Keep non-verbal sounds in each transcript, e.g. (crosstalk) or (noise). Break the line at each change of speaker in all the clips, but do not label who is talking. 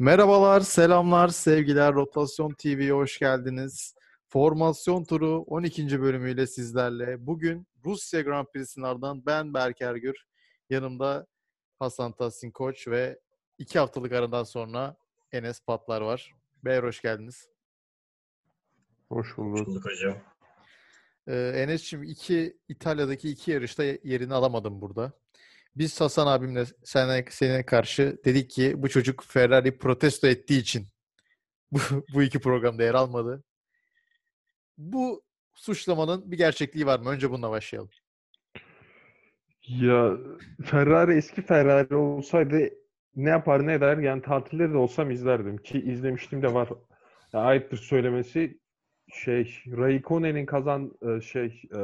Merhabalar, selamlar, sevgiler. Rotasyon TV'ye hoş geldiniz. Formasyon turu 12. bölümüyle sizlerle. Bugün Rusya Grand Prix'sin ardından ben Berker Gür. Yanımda Hasan Tahsin Koç ve iki haftalık aradan sonra Enes Patlar var. Beyler hoş geldiniz.
Hoş bulduk.
bulduk hocam.
Ee, Enes'ciğim iki, İtalya'daki iki yarışta yerini alamadım burada. Biz Hasan abimle sana, seninle karşı dedik ki bu çocuk Ferrari protesto ettiği için bu, bu iki programda yer almadı. Bu suçlamanın bir gerçekliği var mı? Önce bununla başlayalım.
Ya Ferrari eski Ferrari olsaydı ne yapar ne eder yani tatilde de olsam izlerdim ki izlemiştim de var. Ya, ayıptır söylemesi şey Raikkonen'in kazan e, şey e,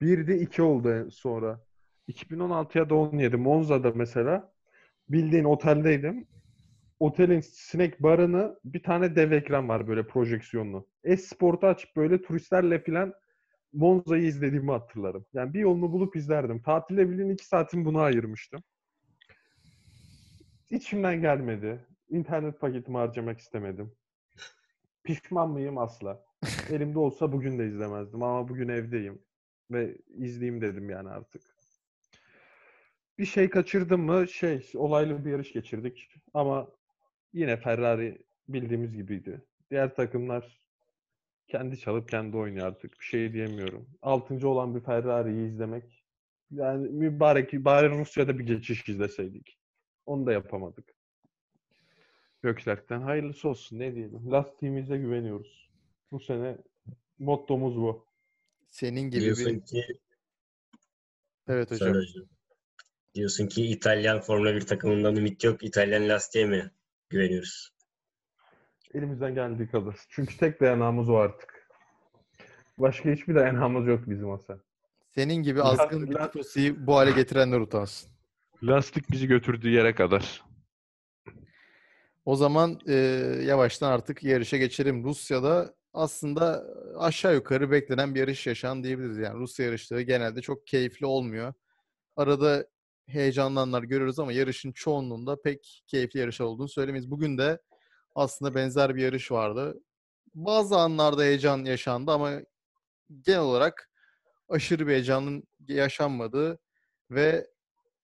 bir de iki oldu sonra. 2016 ya da 17 Monza'da mesela bildiğin oteldeydim. Otelin sinek barını bir tane dev ekran var böyle projeksiyonlu. Esport'u açıp böyle turistlerle filan Monza'yı izlediğimi hatırlarım. Yani bir yolunu bulup izlerdim. Tatilde bildiğin iki saatimi buna ayırmıştım. İçimden gelmedi. İnternet paketimi harcamak istemedim. Pişman mıyım? Asla. Elimde olsa bugün de izlemezdim ama bugün evdeyim. Ve izleyeyim dedim yani artık. Bir şey kaçırdım mı? Şey, olaylı bir yarış geçirdik. Ama yine Ferrari bildiğimiz gibiydi. Diğer takımlar kendi çalıp kendi oynuyor artık. Bir şey diyemiyorum. Altıncı olan bir Ferrari'yi izlemek. Yani mübarek, bari Rusya'da bir geçiş izleseydik. Onu da yapamadık. Göklerk'ten hayırlısı olsun. Ne diyelim. Lastiğimize güveniyoruz. Bu sene mottomuz bu.
Senin gibi
Diyorsun
bir...
ki
Evet hocam.
söyle hocam. Diyorsun ki İtalyan Formula 1 takımından ümit yok. İtalyan lastiğe mi güveniyoruz?
Elimizden geldiği kadar. Çünkü tek dayanağımız o artık. Başka hiçbir dayanağımız yok bizim Hasan.
Senin gibi azgın bir tifosiyi bu hale getirenler utansın.
Lastik bizi götürdüğü yere kadar.
O zaman e, yavaştan artık yarışa geçelim. Rusya'da aslında aşağı yukarı beklenen bir yarış yaşan diyebiliriz. Yani Rusya yarışları genelde çok keyifli olmuyor. Arada heyecanlı anlar görüyoruz ama yarışın çoğunluğunda pek keyifli yarış olduğunu söylemeyiz. Bugün de aslında benzer bir yarış vardı. Bazı anlarda heyecan yaşandı ama genel olarak aşırı bir heyecanın yaşanmadığı ve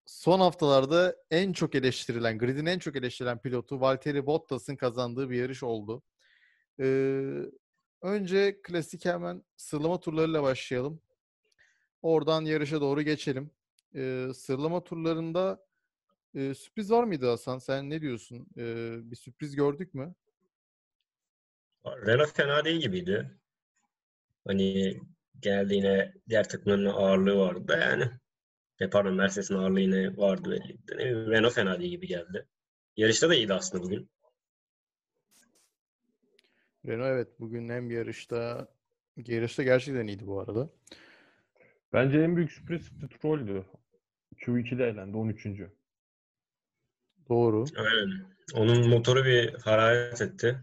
son haftalarda en çok eleştirilen, gridin en çok eleştirilen pilotu Valtteri Bottas'ın kazandığı bir yarış oldu. Ee, önce klasik hemen sıralama turlarıyla başlayalım. Oradan yarışa doğru geçelim. Ee, sıralama turlarında e, sürpriz var mıydı Hasan? Sen ne diyorsun? Ee, bir sürpriz gördük mü?
Renault fena değil gibiydi. Hani genelde yine diğer takımların ağırlığı vardı da yani. E, pardon Mercedes'in ağırlığı yine vardı belli. Renault fena değil gibi geldi. Yarışta da iyiydi aslında bugün.
Renault evet bugün hem yarışta yarışta gerçekten iyiydi bu arada.
Bence en büyük sürpriz Stroll'dü. Q2'de elendi 13.
Doğru.
Aynen. Onun motoru bir hararet etti.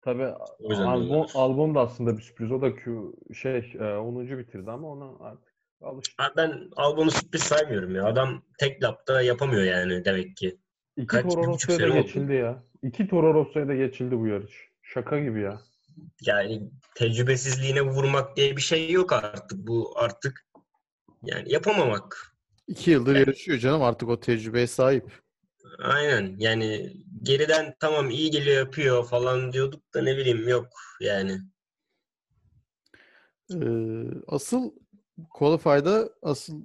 Tabii
olabilir.
Albon da aslında bir sürpriz. O da Q şey e, 10. bitirdi ama ona artık alıştı.
Abi ben Albon'u sürpriz saymıyorum ya. Adam tek lapta yapamıyor yani demek ki.
İki
Kaç,
Toro Rosso'ya da
sene oldu.
geçildi ya. İki Toro Rosso'ya da geçildi bu yarış. Şaka gibi ya.
Yani tecrübesizliğine vurmak diye bir şey yok artık. Bu artık yani yapamamak.
İki yıldır yarışıyor canım artık o tecrübeye sahip.
Aynen. Yani geriden tamam iyi geliyor yapıyor falan diyorduk da ne bileyim yok yani.
Ee, asıl Qualify'da asıl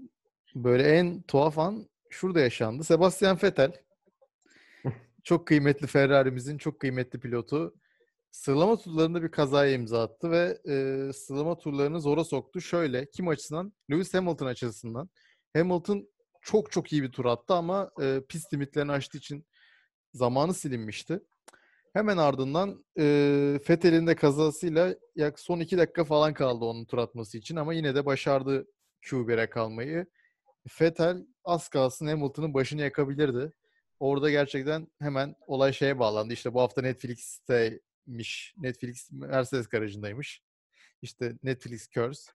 böyle en tuhaf an şurada yaşandı. Sebastian Vettel (laughs) çok kıymetli Ferrari'mizin çok kıymetli pilotu sıralama turlarında bir kazaya imza attı ve e, sıralama turlarını zora soktu. Şöyle kim açısından? Lewis Hamilton açısından. Hamilton çok çok iyi bir tur attı ama e, pist limitlerini aştığı için zamanı silinmişti. Hemen ardından e, Vettel'in de kazasıyla yak son iki dakika falan kaldı onun tur atması için ama yine de başardı Q1'e kalmayı. Vettel az kalsın Hamilton'ın başını yakabilirdi. Orada gerçekten hemen olay şeye bağlandı. İşte bu hafta Netflix'teymiş. Netflix Mercedes garajındaymış. İşte Netflix Curse.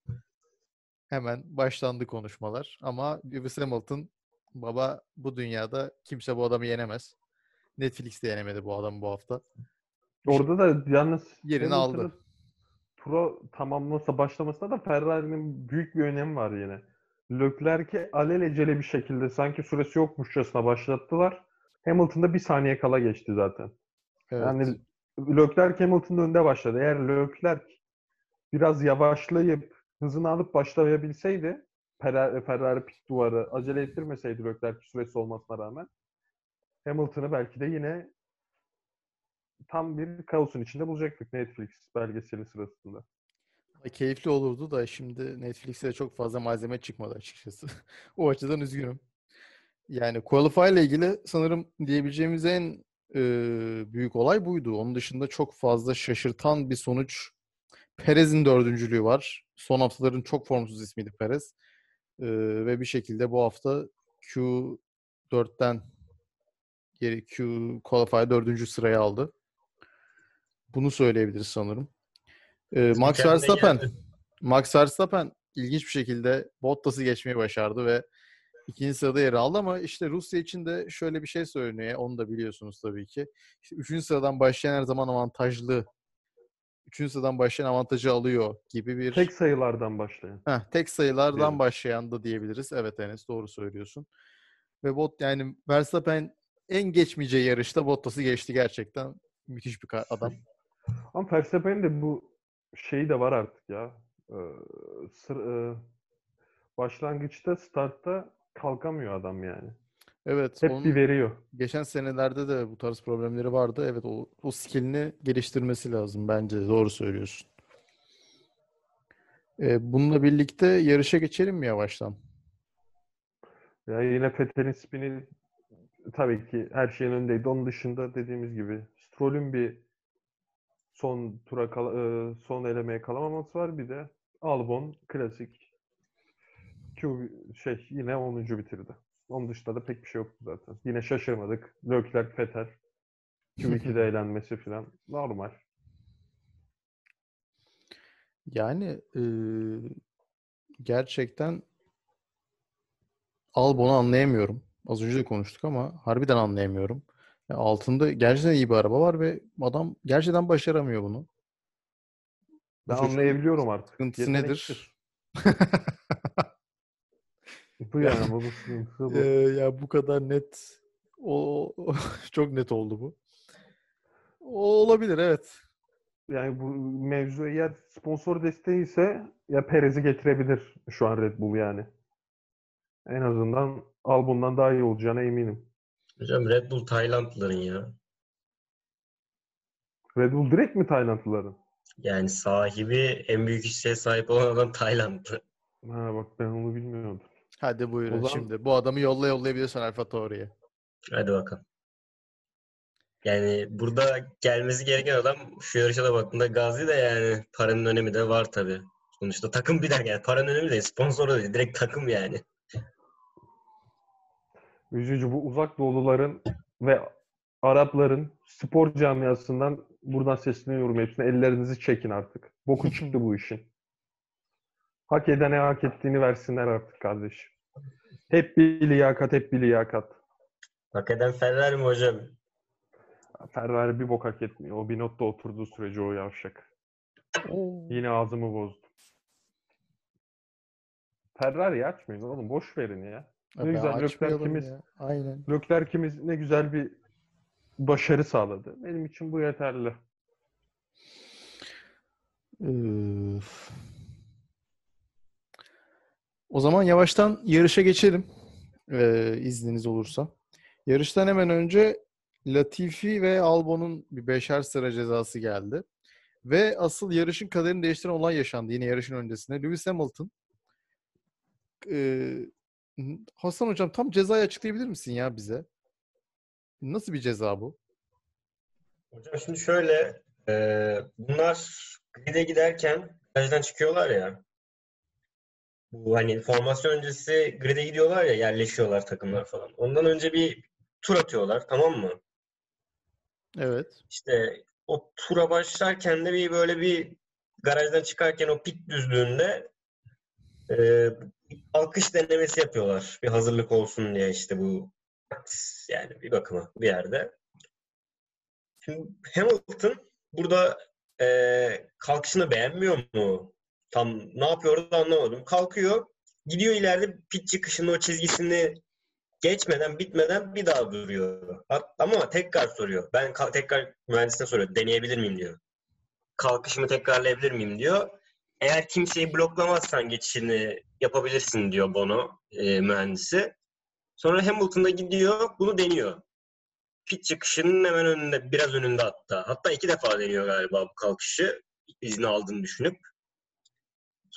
Hemen başlandı konuşmalar. Ama Lewis Hamilton baba bu dünyada kimse bu adamı yenemez. Netflix'te yenemedi bu adam bu hafta.
Orada da yalnız
Yerini aldı.
Tura tamamlasa başlamasında da Ferrari'nin büyük bir önemi var yine. Leclerc'i alelacele bir şekilde sanki süresi yokmuşçasına başlattılar. Hamilton'da bir saniye kala geçti zaten.
Evet.
Yani Leclerc Hamilton'ın önünde başladı. Eğer Leclerc biraz yavaşlayıp hızını alıp başlayabilseydi Ferrari, Ferrari pit duvarı acele ettirmeseydi Leclerc süresi olmasına rağmen Hamilton'ı belki de yine tam bir kaosun içinde bulacaktık Netflix belgeseli sırasında.
Keyifli olurdu da şimdi Netflix'e çok fazla malzeme çıkmadı açıkçası. (laughs) o açıdan üzgünüm. Yani Qualify ile ilgili sanırım diyebileceğimiz en e, büyük olay buydu. Onun dışında çok fazla şaşırtan bir sonuç. Perez'in dördüncülüğü var. Son haftaların çok formsuz ismiydi Perez. E, ve bir şekilde bu hafta Q4'ten geri Q Qualify dördüncü sıraya aldı. Bunu söyleyebiliriz sanırım. E, Max Verstappen. Max Verstappen ilginç bir şekilde Bottas'ı geçmeyi başardı ve ikinci sırada yer aldı ama işte Rusya için de şöyle bir şey söyleniyor. Onu da biliyorsunuz tabii ki. İşte üçüncü sıradan başlayan her zaman avantajlı. Üçüncü sıradan başlayan avantajı alıyor gibi bir
Tek sayılardan başlayan.
Heh, tek sayılardan
Diyelim.
başlayan da diyebiliriz. Evet Enes doğru söylüyorsun. Ve bot yani Verstappen en geçmeyeceği yarışta Bottas'ı geçti gerçekten. Müthiş bir ka- adam.
Ama Verstappen'in de bu şeyi de var artık ya. Ee, sır- e, başlangıçta, startta kalkamıyor adam yani.
Evet.
Hep
onun-
bir veriyor.
Geçen senelerde de bu tarz problemleri vardı. Evet o, o skillini geliştirmesi lazım bence. Doğru söylüyorsun. Ee, bununla birlikte yarışa geçelim mi yavaştan?
Ya yine Vettel'in spini tabii ki her şeyin önündeydi. Onun dışında dediğimiz gibi Stroll'ün bir son tura e, son elemeye kalamaması var. Bir de Albon klasik Q şey yine 10. bitirdi. Onun dışında da pek bir şey yoktu zaten. Yine şaşırmadık. Leclerc, Vettel Q2'de (laughs) eğlenmesi falan normal.
Yani e, gerçekten Albon'u anlayamıyorum. Az önce de konuştuk ama harbiden anlayamıyorum. Ya altında gerçekten iyi bir araba var ve adam gerçekten başaramıyor bunu. Bu
Ben
çocuğun
anlayabiliyorum artık.
Sıkıntısı
Yeteneksiz.
nedir? (laughs)
Bu yani sıkıntısı bu.
Ee, ya bu kadar net o (laughs) çok net oldu bu. O olabilir evet.
Yani bu mevzu eğer sponsor desteği ise ya Perez'i getirebilir şu an Red Bull yani. En azından Albon'dan daha iyi olacağına eminim.
Hocam Red Bull Taylandlıların ya.
Red Bull direkt mi Taylandlıların?
Yani sahibi en büyük hisseye sahip olan adam Taylandlı.
Ha bak ben onu bilmiyordum.
Hadi buyurun
zaman-
şimdi. Bu adamı yolla yollayabiliyorsun Alfa Tauri'ye.
Hadi bakalım. Yani burada gelmesi gereken adam şu yarışa da baktığında Gazi de yani paranın önemi de var tabii. Sonuçta takım bir yani paranın önemi değil, sponsor da değil, direkt takım yani.
Üzücü bu uzak doğuluların ve Arapların spor camiasından buradan sesleniyorum hepsine. Ellerinizi çekin artık. Boku (laughs) çıktı bu işin. Hak edene hak ettiğini versinler artık kardeşim. Hep bir liyakat, hep bir liyakat.
Hak eden Ferrari mi hocam?
Ferrari bir bok hak etmiyor. O Binotto oturduğu sürece o yavşak. Yine ağzımı bozdu. Ferrari'yi açmayın oğlum. Boş verin ya. Ne güzel
açmayalım
Leclerc'imiz
ya. Aynen.
Leclerc'imiz ne güzel bir başarı sağladı. Benim için bu yeterli.
Üf. O zaman yavaştan yarışa geçelim. Ee, izniniz olursa. Yarıştan hemen önce Latifi ve Albon'un bir beşer sıra cezası geldi. Ve asıl yarışın kaderini değiştiren olay yaşandı yine yarışın öncesinde. Lewis Hamilton Ee, Hasan Hocam tam cezayı açıklayabilir misin ya bize? Nasıl bir ceza bu?
Hocam şimdi şöyle, e, bunlar grid'e giderken garajdan çıkıyorlar ya. Bu hani formasyon öncesi grid'e gidiyorlar ya, yerleşiyorlar takımlar falan. Ondan önce bir tur atıyorlar, tamam mı?
Evet.
İşte o tura başlarken de bir böyle bir garajdan çıkarken o pit düzlüğünde e, alkış denemesi yapıyorlar. Bir hazırlık olsun diye işte bu yani bir bakıma bir yerde. Şimdi Hamilton burada e, kalkışını beğenmiyor mu? Tam ne yapıyor orada anlamadım. Kalkıyor, gidiyor ileride pit çıkışının o çizgisini geçmeden, bitmeden bir daha duruyor. Ama tekrar soruyor. Ben tekrar mühendisine soruyor. Deneyebilir miyim diyor. Kalkışımı tekrarlayabilir miyim diyor. Eğer kimseyi bloklamazsan geçişini yapabilirsin diyor Bono e, mühendisi. Sonra Hamilton da gidiyor, bunu deniyor. Pit çıkışının hemen önünde, biraz önünde hatta. Hatta iki defa deniyor galiba bu kalkışı. izni aldığını düşünüp.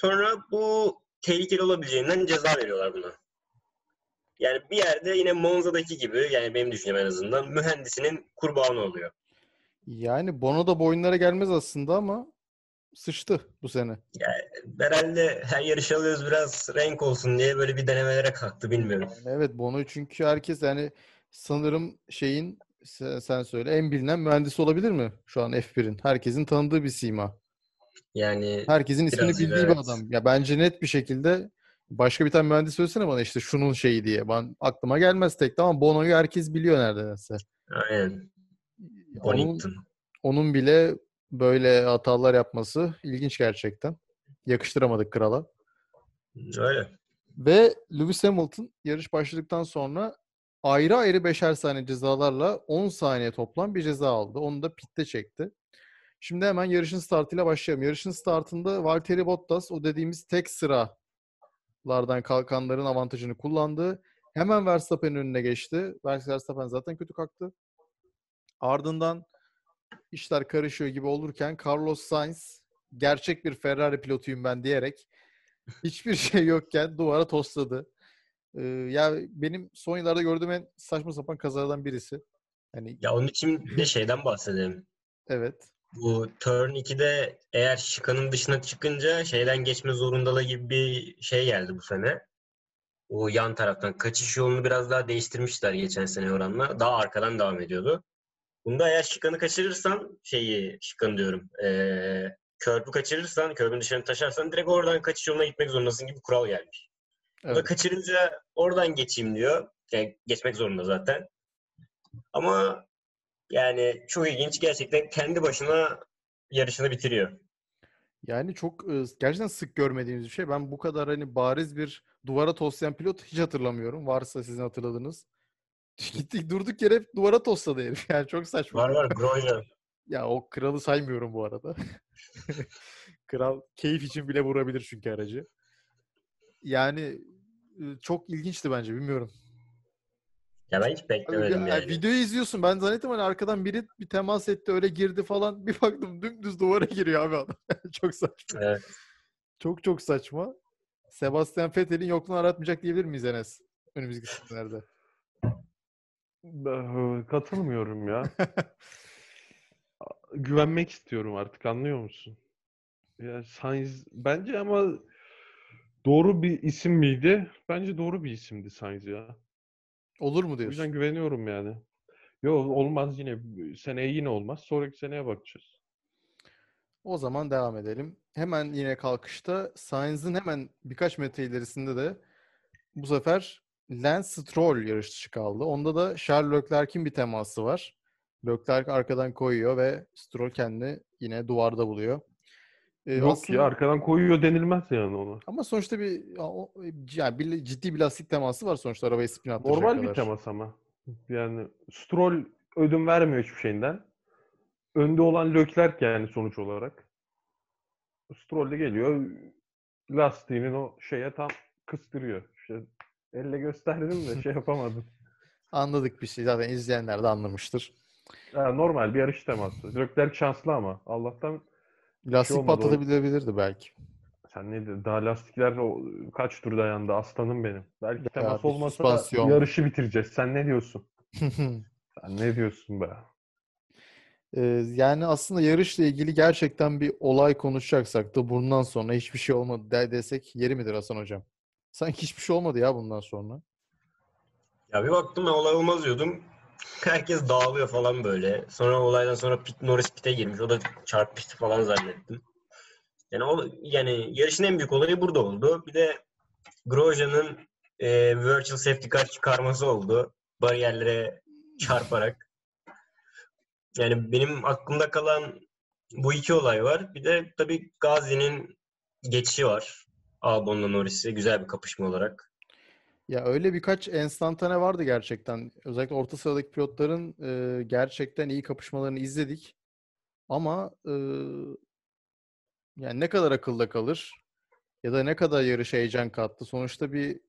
Sonra bu tehlikeli olabileceğinden ceza veriyorlar buna. Yani bir yerde yine Monza'daki gibi, yani benim düşüncem en azından, mühendisinin kurbanı oluyor.
Yani Bono da boyunlara gelmez aslında ama sıçtı bu sene.
Herhalde her yarış alıyoruz biraz renk olsun diye böyle bir denemelere kalktı bilmiyorum.
Yani evet Bono çünkü herkes yani sanırım şeyin sen söyle en bilinen mühendisi olabilir mi şu an F1'in? Herkesin tanıdığı bir sima.
Yani
Herkesin ismini bildiği
evet.
bir adam. Ya bence net bir şekilde başka bir tane mühendis söylesene bana işte şunun şeyi diye. Ben aklıma gelmez tek ama Bono'yu herkes biliyor neredeyse.
aynen.
Onun, onun bile böyle hatalar yapması ilginç gerçekten. Yakıştıramadık krala.
Öyle.
Ve Lewis Hamilton yarış başladıktan sonra ayrı ayrı beşer saniye cezalarla 10 saniye toplam bir ceza aldı. Onu da pitte çekti. Şimdi hemen yarışın startıyla başlayalım. Yarışın startında Valtteri Bottas o dediğimiz tek sıralardan kalkanların avantajını kullandı. Hemen Verstappen'in önüne geçti. Verstappen zaten kötü kalktı. Ardından işler karışıyor gibi olurken Carlos Sainz gerçek bir Ferrari pilotuyum ben diyerek (laughs) hiçbir şey yokken duvara tosladı. Ee, ya benim son yıllarda gördüğüm en saçma sapan kazalardan birisi. Hani
Ya onun için bir de şeyden bahsedelim.
evet.
Bu turn 2'de eğer şıkanın dışına çıkınca şeyden geçme zorundalığı gibi bir şey geldi bu sene. O yan taraftan kaçış yolunu biraz daha değiştirmişler geçen sene oranla. Daha arkadan devam ediyordu. Bunda eğer şıkanı kaçırırsan şeyi şıkan diyorum. Ee, körbü kaçırırsan, körbün dışına taşarsan direkt oradan kaçış yoluna gitmek zorundasın gibi kural gelmiş.
Evet.
kaçırınca oradan geçeyim diyor. Yani geçmek zorunda zaten. Ama yani çok ilginç. Gerçekten kendi başına yarışını bitiriyor.
Yani çok e, gerçekten sık görmediğimiz bir şey. Ben bu kadar hani bariz bir duvara toslayan pilot hiç hatırlamıyorum. Varsa sizin hatırladığınız. (laughs) Gittik durduk yere hep duvara tosladı herif. Yani çok saçma.
Var var Grosjean.
Ya o kralı saymıyorum bu arada. (laughs) Kral keyif için bile vurabilir çünkü aracı. Yani e, çok ilginçti bence bilmiyorum.
Ya ben hiç beklemedim
ya-
yani.
Videoyu izliyorsun. Ben zannettim hani arkadan biri bir temas etti öyle girdi falan. (laughs) Bir baktım dümdüz duvara giriyor abi adam. (laughs) çok saçma.
Evet.
Çok çok saçma. Sebastian Vettel'in yokluğunu aratmayacak diyebilir miyiz Enes? Önümüzdeki senelerde.
Ben, e, Katılmıyorum ya. (laughs) Güvenmek istiyorum artık anlıyor musun? Ya Sainz bence ama doğru bir isim miydi? Bence doğru bir isimdi Sainz ya.
Olur mu
O
diyorsun?
yüzden güveniyorum yani. Yo olmaz yine. Seneye yine olmaz. Sonraki seneye bakacağız.
O zaman devam edelim. Hemen yine kalkışta Sainz'in hemen birkaç metre ilerisinde de bu sefer Lance Stroll yarış dışı kaldı. Onda da Charles Leclerc'in bir teması var. Leclerc arkadan koyuyor ve Stroll kendini yine duvarda buluyor. Ee,
Yok
aslında-
ya arkadan koyuyor denilmez yani ona.
Ama sonuçta bir yani bir, ciddi bir lastik teması var sonuçta arabayı spin attıracak
Normal bir
kadar.
temas ama. Yani Stroll ödün vermiyor hiçbir şeyinden. Önde olan Leclerc yani sonuç olarak. Stroll de geliyor lastiğinin o şeye tam kıstırıyor. İşte elle gösterdim de şey (laughs) yapamadım.
Anladık bir şey. Zaten izleyenler de anlamıştır.
Ha, normal bir yarış teması. Leclerc şanslı ama. Allah'tan
Lastik
olmadı, o-
patlatabilirdi belki.
sen ne dedin? Daha lastikler o kaç tur dayandı aslanım benim. Belki
Ya,
temas olmasa
süspansiyon.
yarışı bitireceğiz. Sen ne diyorsun? (laughs) Sen ne diyorsun be?
Ee, yani aslında yarışla ilgili gerçekten bir olay konuşacaksak da bundan sonra hiçbir şey olmadı de- desek yeri midir Hasan Hocam? Sanki hiçbir şey olmadı ya bundan sonra.
Ya bir baktım ben olay olmaz diyordum. (laughs) Herkes dağılıyor falan böyle. Sonra olaydan sonra Pit Norris pit'e girmiş. O da çarpıştı falan zannettim. Yani o yani yarışın en büyük olayı burada oldu. Bir de Grosjean'ın e, virtual safety car çıkarması oldu. Bariyerlere çarparak. Yani benim aklımda kalan bu iki olay var. Bir de tabii Gazi'nin geçişi var. Albon'la Norris'i güzel bir kapışma olarak.
Ya öyle birkaç enstantane vardı gerçekten. Özellikle orta sıradaki pilotların e, gerçekten iyi kapışmalarını izledik. Ama e, yani ne kadar akılda kalır ya da ne kadar yarış heyecan kattı. Sonuçta bir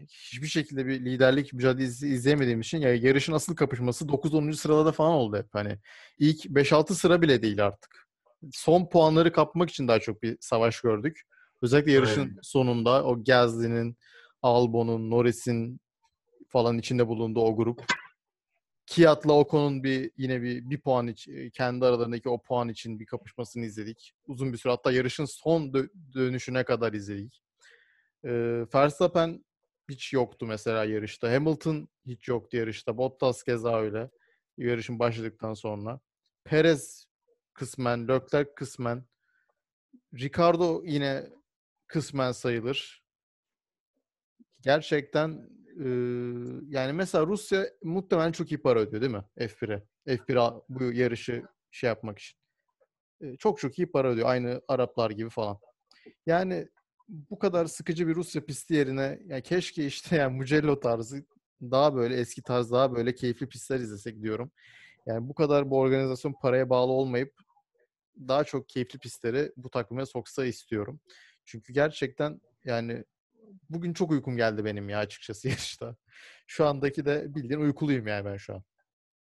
hiçbir şekilde bir liderlik mücadelesi izleyemediğim için ya yarışın asıl kapışması 9-10. sırada falan oldu hep. Hani ilk 5-6 sıra bile değil artık. Son puanları kapmak için daha çok bir savaş gördük. Özellikle yarışın
Aynen.
sonunda o Gasly'nin, Albon'un, Norris'in falan içinde bulunduğu o grup. Kiat'la Ocon'un bir yine bir bir puan iç, kendi aralarındaki o puan için bir kapışmasını izledik. Uzun bir süre hatta yarışın son dö- dönüşüne kadar izledik. Ee, Verstappen hiç yoktu mesela yarışta. Hamilton hiç yoktu yarışta. Bottas keza öyle. Yarışın başladıktan sonra. Perez kısmen, Leclerc kısmen. Ricardo yine kısmen sayılır. Gerçekten e, yani mesela Rusya muhtemelen çok iyi para ödüyor değil mi? F1'e. F1'e bu yarışı şey yapmak için. E, çok çok iyi para ödüyor. Aynı Araplar gibi falan. Yani bu kadar sıkıcı bir Rusya pisti yerine ya keşke işte yani Mugello tarzı daha böyle eski tarz daha böyle keyifli pistler izlesek diyorum. Yani bu kadar bu organizasyon paraya bağlı olmayıp daha çok keyifli pistleri bu takvime soksa istiyorum. Çünkü gerçekten yani bugün çok uykum geldi benim ya açıkçası (laughs) yarışta. Şu andaki de bildiğin uykuluyum yani ben şu an.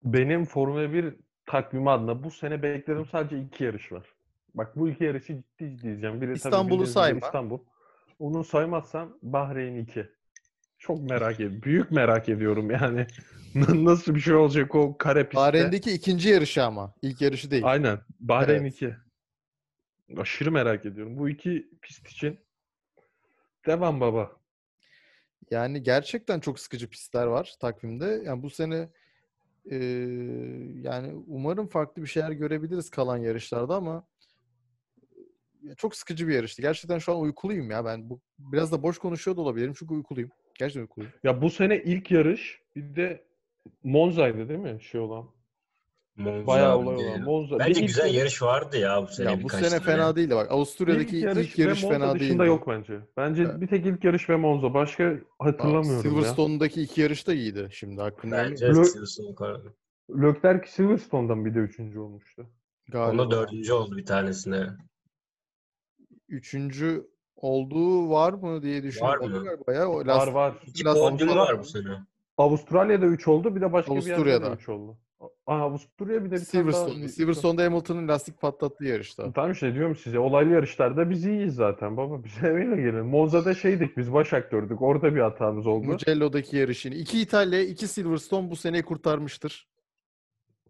Benim Formula 1 takvimi adına bu sene beklediğim sadece iki yarış var. Bak bu iki yarışı ciddi ciddi izleyeceğim. Biri
İstanbul'u sayma.
İstanbul. Onu saymazsam Bahreyn 2. Çok merak ediyorum. Büyük merak ediyorum yani. (laughs) Nasıl bir şey olacak o kare pistte.
Bahreyn'deki ikinci yarışı ama. ilk yarışı değil.
Aynen. Bahreyn
Evet.
2. Aşırı merak ediyorum. Bu iki pist için devam baba.
Yani gerçekten çok sıkıcı pistler var takvimde. Yani bu sene eee, yani umarım farklı bir şeyler görebiliriz kalan yarışlarda ama ya çok sıkıcı bir yarıştı. Gerçekten şu an uykuluyum ya ben. Bu biraz da boş konuşuyor da olabilirim çünkü uykuluyum. Gerçekten uykuluyum.
Ya bu sene ilk yarış bir de Monza'ydı değil mi şey olan?
Monza
Bayağı olay olan. Monza.
Bence
Bir ilk
güzel
yarış-
yarış vardı ya bu sene
Ya bu sene fena değildi bak. Avusturya'daki
İlk
ilk
yarış,
yarış,
ve Monza
fena
dışında
değildi.
yok bence. Bence
Evet.
bir tek ilk yarış ve Monza. Başka hatırlamıyorum ya.
Silverstone'daki iki yarış da iyiydi şimdi hakkında
Bence Silverstone yukarı-
Leclerc Silverstone'dan bir de üçüncü olmuştu.
galiba.
Onda dördüncü oldu bir tanesine.
Üçüncü olduğu var mı diye düşünüyorum.
Var mı?
Ya. O
Var
lastik-
var.
İki
Biraz
podyumu var bu sene.
Avustralya'da 3 oldu. Bir de başka bir yerde de
Avusturya'da.
3 oldu. Aa, Avusturya bir de bir tane daha...
Silverstone. Silverstone'da Hamilton'ın lastik patlattığı yarışta.
Tamam işte diyorum size. Olaylı yarışlarda biz iyiyiz zaten baba. Bize öyle gelin. Monza'da şeydik biz baş aktördük. Orada bir hatamız oldu.
Mugello'daki yarışını. İki İtalya, iki Silverstone bu seneyi kurtarmıştır.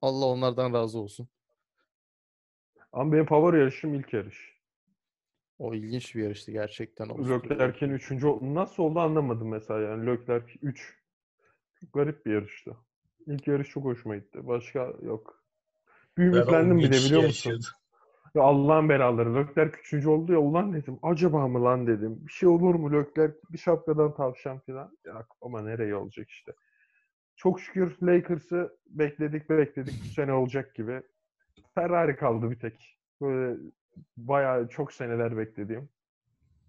Allah onlardan razı olsun.
Ama benim favori yarışım ilk yarış.
O ilginç bir yarıştı gerçekten.
Leclerc'in 3. Nasıl oldu anlamadım mesela yani. Leclerc 3. Çok garip bir yarıştı. İlk yarış çok hoşuma gitti. Başka yok. Bir ümitlendim
on
bir de
kişi
biliyor musun? Ya Allah'ın belaları. Leclerc 3. oldu ya ulan dedim. Acaba mı lan dedim. Bir şey olur mu Leclerc? Bir şapkadan tavşan falan. Ya ama nereye olacak işte. Çok şükür Lakers'ı bekledik bekledik. Bu sene olacak gibi. Ferrari kaldı bir tek. Böyle bayağı çok seneler beklediğim.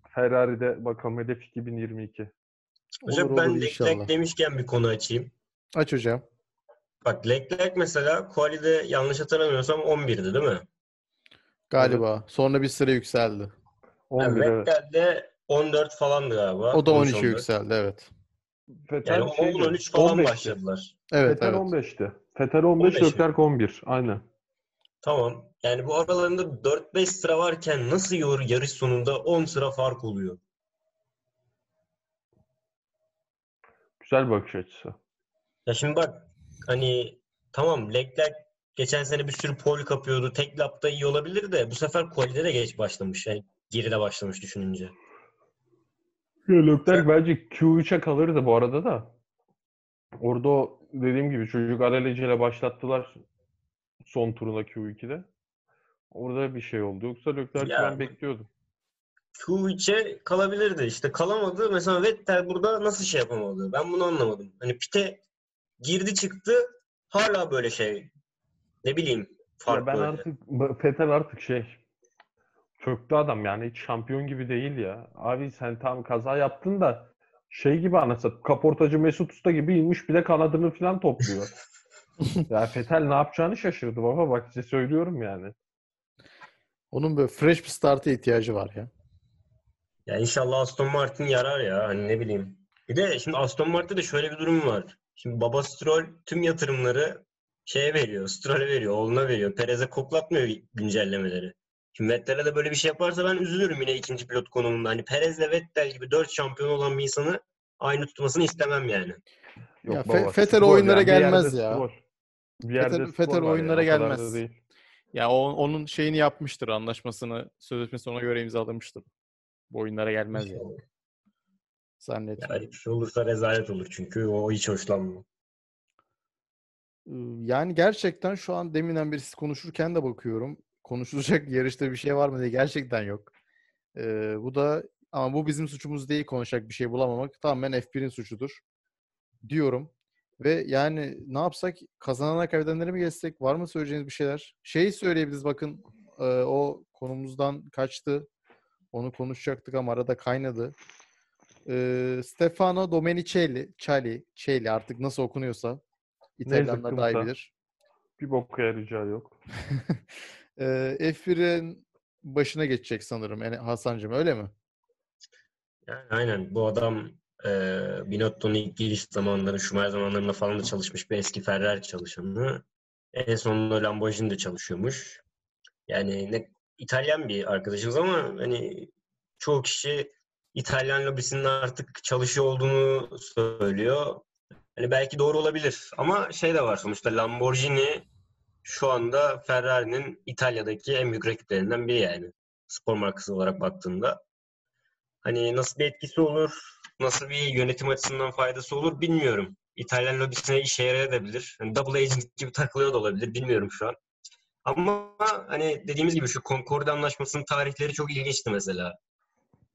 Ferrari'de bakalım hedef 2022.
Hocam
Olur,
ben
olur
Leclerc
inşallah.
demişken bir konu açayım.
Aç hocam.
Bak Leclerc mesela quali'de yanlış hatırlamıyorsam 11'di değil mi?
Galiba. Sonra bir sıra yükseldi.
11
Yani
evet.
Vettel'de 14 falandı galiba.
O da
13,
13'e
14.
yükseldi evet.
Vettel
Yani
şeydi,
10-13 falan
15'ti.
başladılar.
Evet
Vettel
evet.
15'ti. Vettel 15,
15 mi?
Leclerc 11. Aynen.
Tamam. Yani bu aralarında 4-5 sıra varken nasıl yor- yarış sonunda 10 sıra fark oluyor?
Güzel bakış açısı.
Ya şimdi bak hani tamam Leclerc geçen sene bir sürü pole kapıyordu. Tek lapta iyi olabilir de bu sefer quali'de de geç başlamış. Yani geride başlamış düşününce.
Leclerc bence Q3'e kalırdı bu arada da. Orada o dediğim gibi çocuk alelacele başlattılar son turuna Q2'de. Orada bir şey oldu. Yoksa Leclerc'i
Ya-
ben bekliyordum.
Q3'e kalabilirdi. İşte kalamadı. Mesela Vettel burada nasıl şey yapamadı? Ben bunu anlamadım. Hani pite girdi çıktı hala böyle şey ne bileyim
Ya
farklı.
ben artık Fetel artık şey çöktü adam yani hiç şampiyon gibi değil ya. Abi sen tam kaza yaptın da şey gibi anasat kaportacı Mesut Usta gibi inmiş bir de kanadını falan topluyor. (laughs) ya Fetel ne yapacağını şaşırdı baba bak size söylüyorum yani.
Onun böyle fresh bir start'a ihtiyacı var ya.
Ya inşallah Aston Martin yarar ya. Hani ne bileyim. Bir de şimdi Aston Martin'de de şöyle bir durum var. Şimdi baba Stroll tüm yatırımları şeye veriyor. Stroll'e veriyor. Oğluna veriyor. Perez'e koklatmıyor güncellemeleri. Şimdi Vettel'e de böyle bir şey yaparsa ben üzülürüm yine ikinci pilot konumunda. Hani Perez'le Vettel gibi dört şampiyon olan bir insanı aynı tutmasını istemem yani.
Yok
Ya
baba,
Fetel oyunlara
yani, bir yerde
gelmez ya.
Stroll. Bir yerde
Fetel- Fetel
var
oyunlara
ya,
gelmez. Ya o, onun şeyini yapmıştır. Anlaşmasını, sözleşmesini ona göre imzalamıştır. Bu oyunlara gelmez ya. Zannetmiyorum.
Yani bir şey olursa rezalet olur çünkü o hiç hoşlanmıyor.
Ee, Yani gerçekten şu an deminden beri siz konuşurken de bakıyorum. Konuşulacak (laughs) yarışta bir şey var mı diye gerçekten yok. Ee, bu da ama bu bizim suçumuz değil konuşacak bir şey bulamamak. Tamamen F1'in suçudur diyorum. Ve yani ne yapsak kazanana kaybedenlere mi geçsek? Var mı söyleyeceğiniz bir şeyler? Şeyi söyleyebiliriz bakın e, o konumuzdan kaçtı. Onu konuşacaktık ama arada kaynadı. Ee, Stefano Domenicelli, Chali, Cheli artık nasıl okunuyorsa İtalyanlar daha iyi bilir.
Bir boka yarayacağı yok. (laughs)
Ee, F1'in başına geçecek sanırım yani Hasan'cığım öyle mi?
Yani aynen bu adam e, Binotto'nun ilk giriş zamanları, Schumacher zamanlarında falan da çalışmış bir eski Ferrari çalışanı. En sonunda Lamborghini'de çalışıyormuş. Yani ne İtalyan bir arkadaşımız ama hani çoğu kişi İtalyan lobisinin artık çalışıyor olduğunu söylüyor. Hani belki doğru olabilir ama şey de var sonuçta Lamborghini şu anda Ferrari'nin İtalya'daki en büyük rakiplerinden biri yani. Spor markası olarak baktığında. Hani nasıl bir etkisi olur, nasıl bir yönetim açısından faydası olur bilmiyorum. İtalyan lobisine işe yarayabilir. Hani double agent gibi takılıyor da olabilir. Bilmiyorum şu an. Ama hani dediğimiz gibi şu Concordia Anlaşması'nın tarihleri çok ilginçti mesela.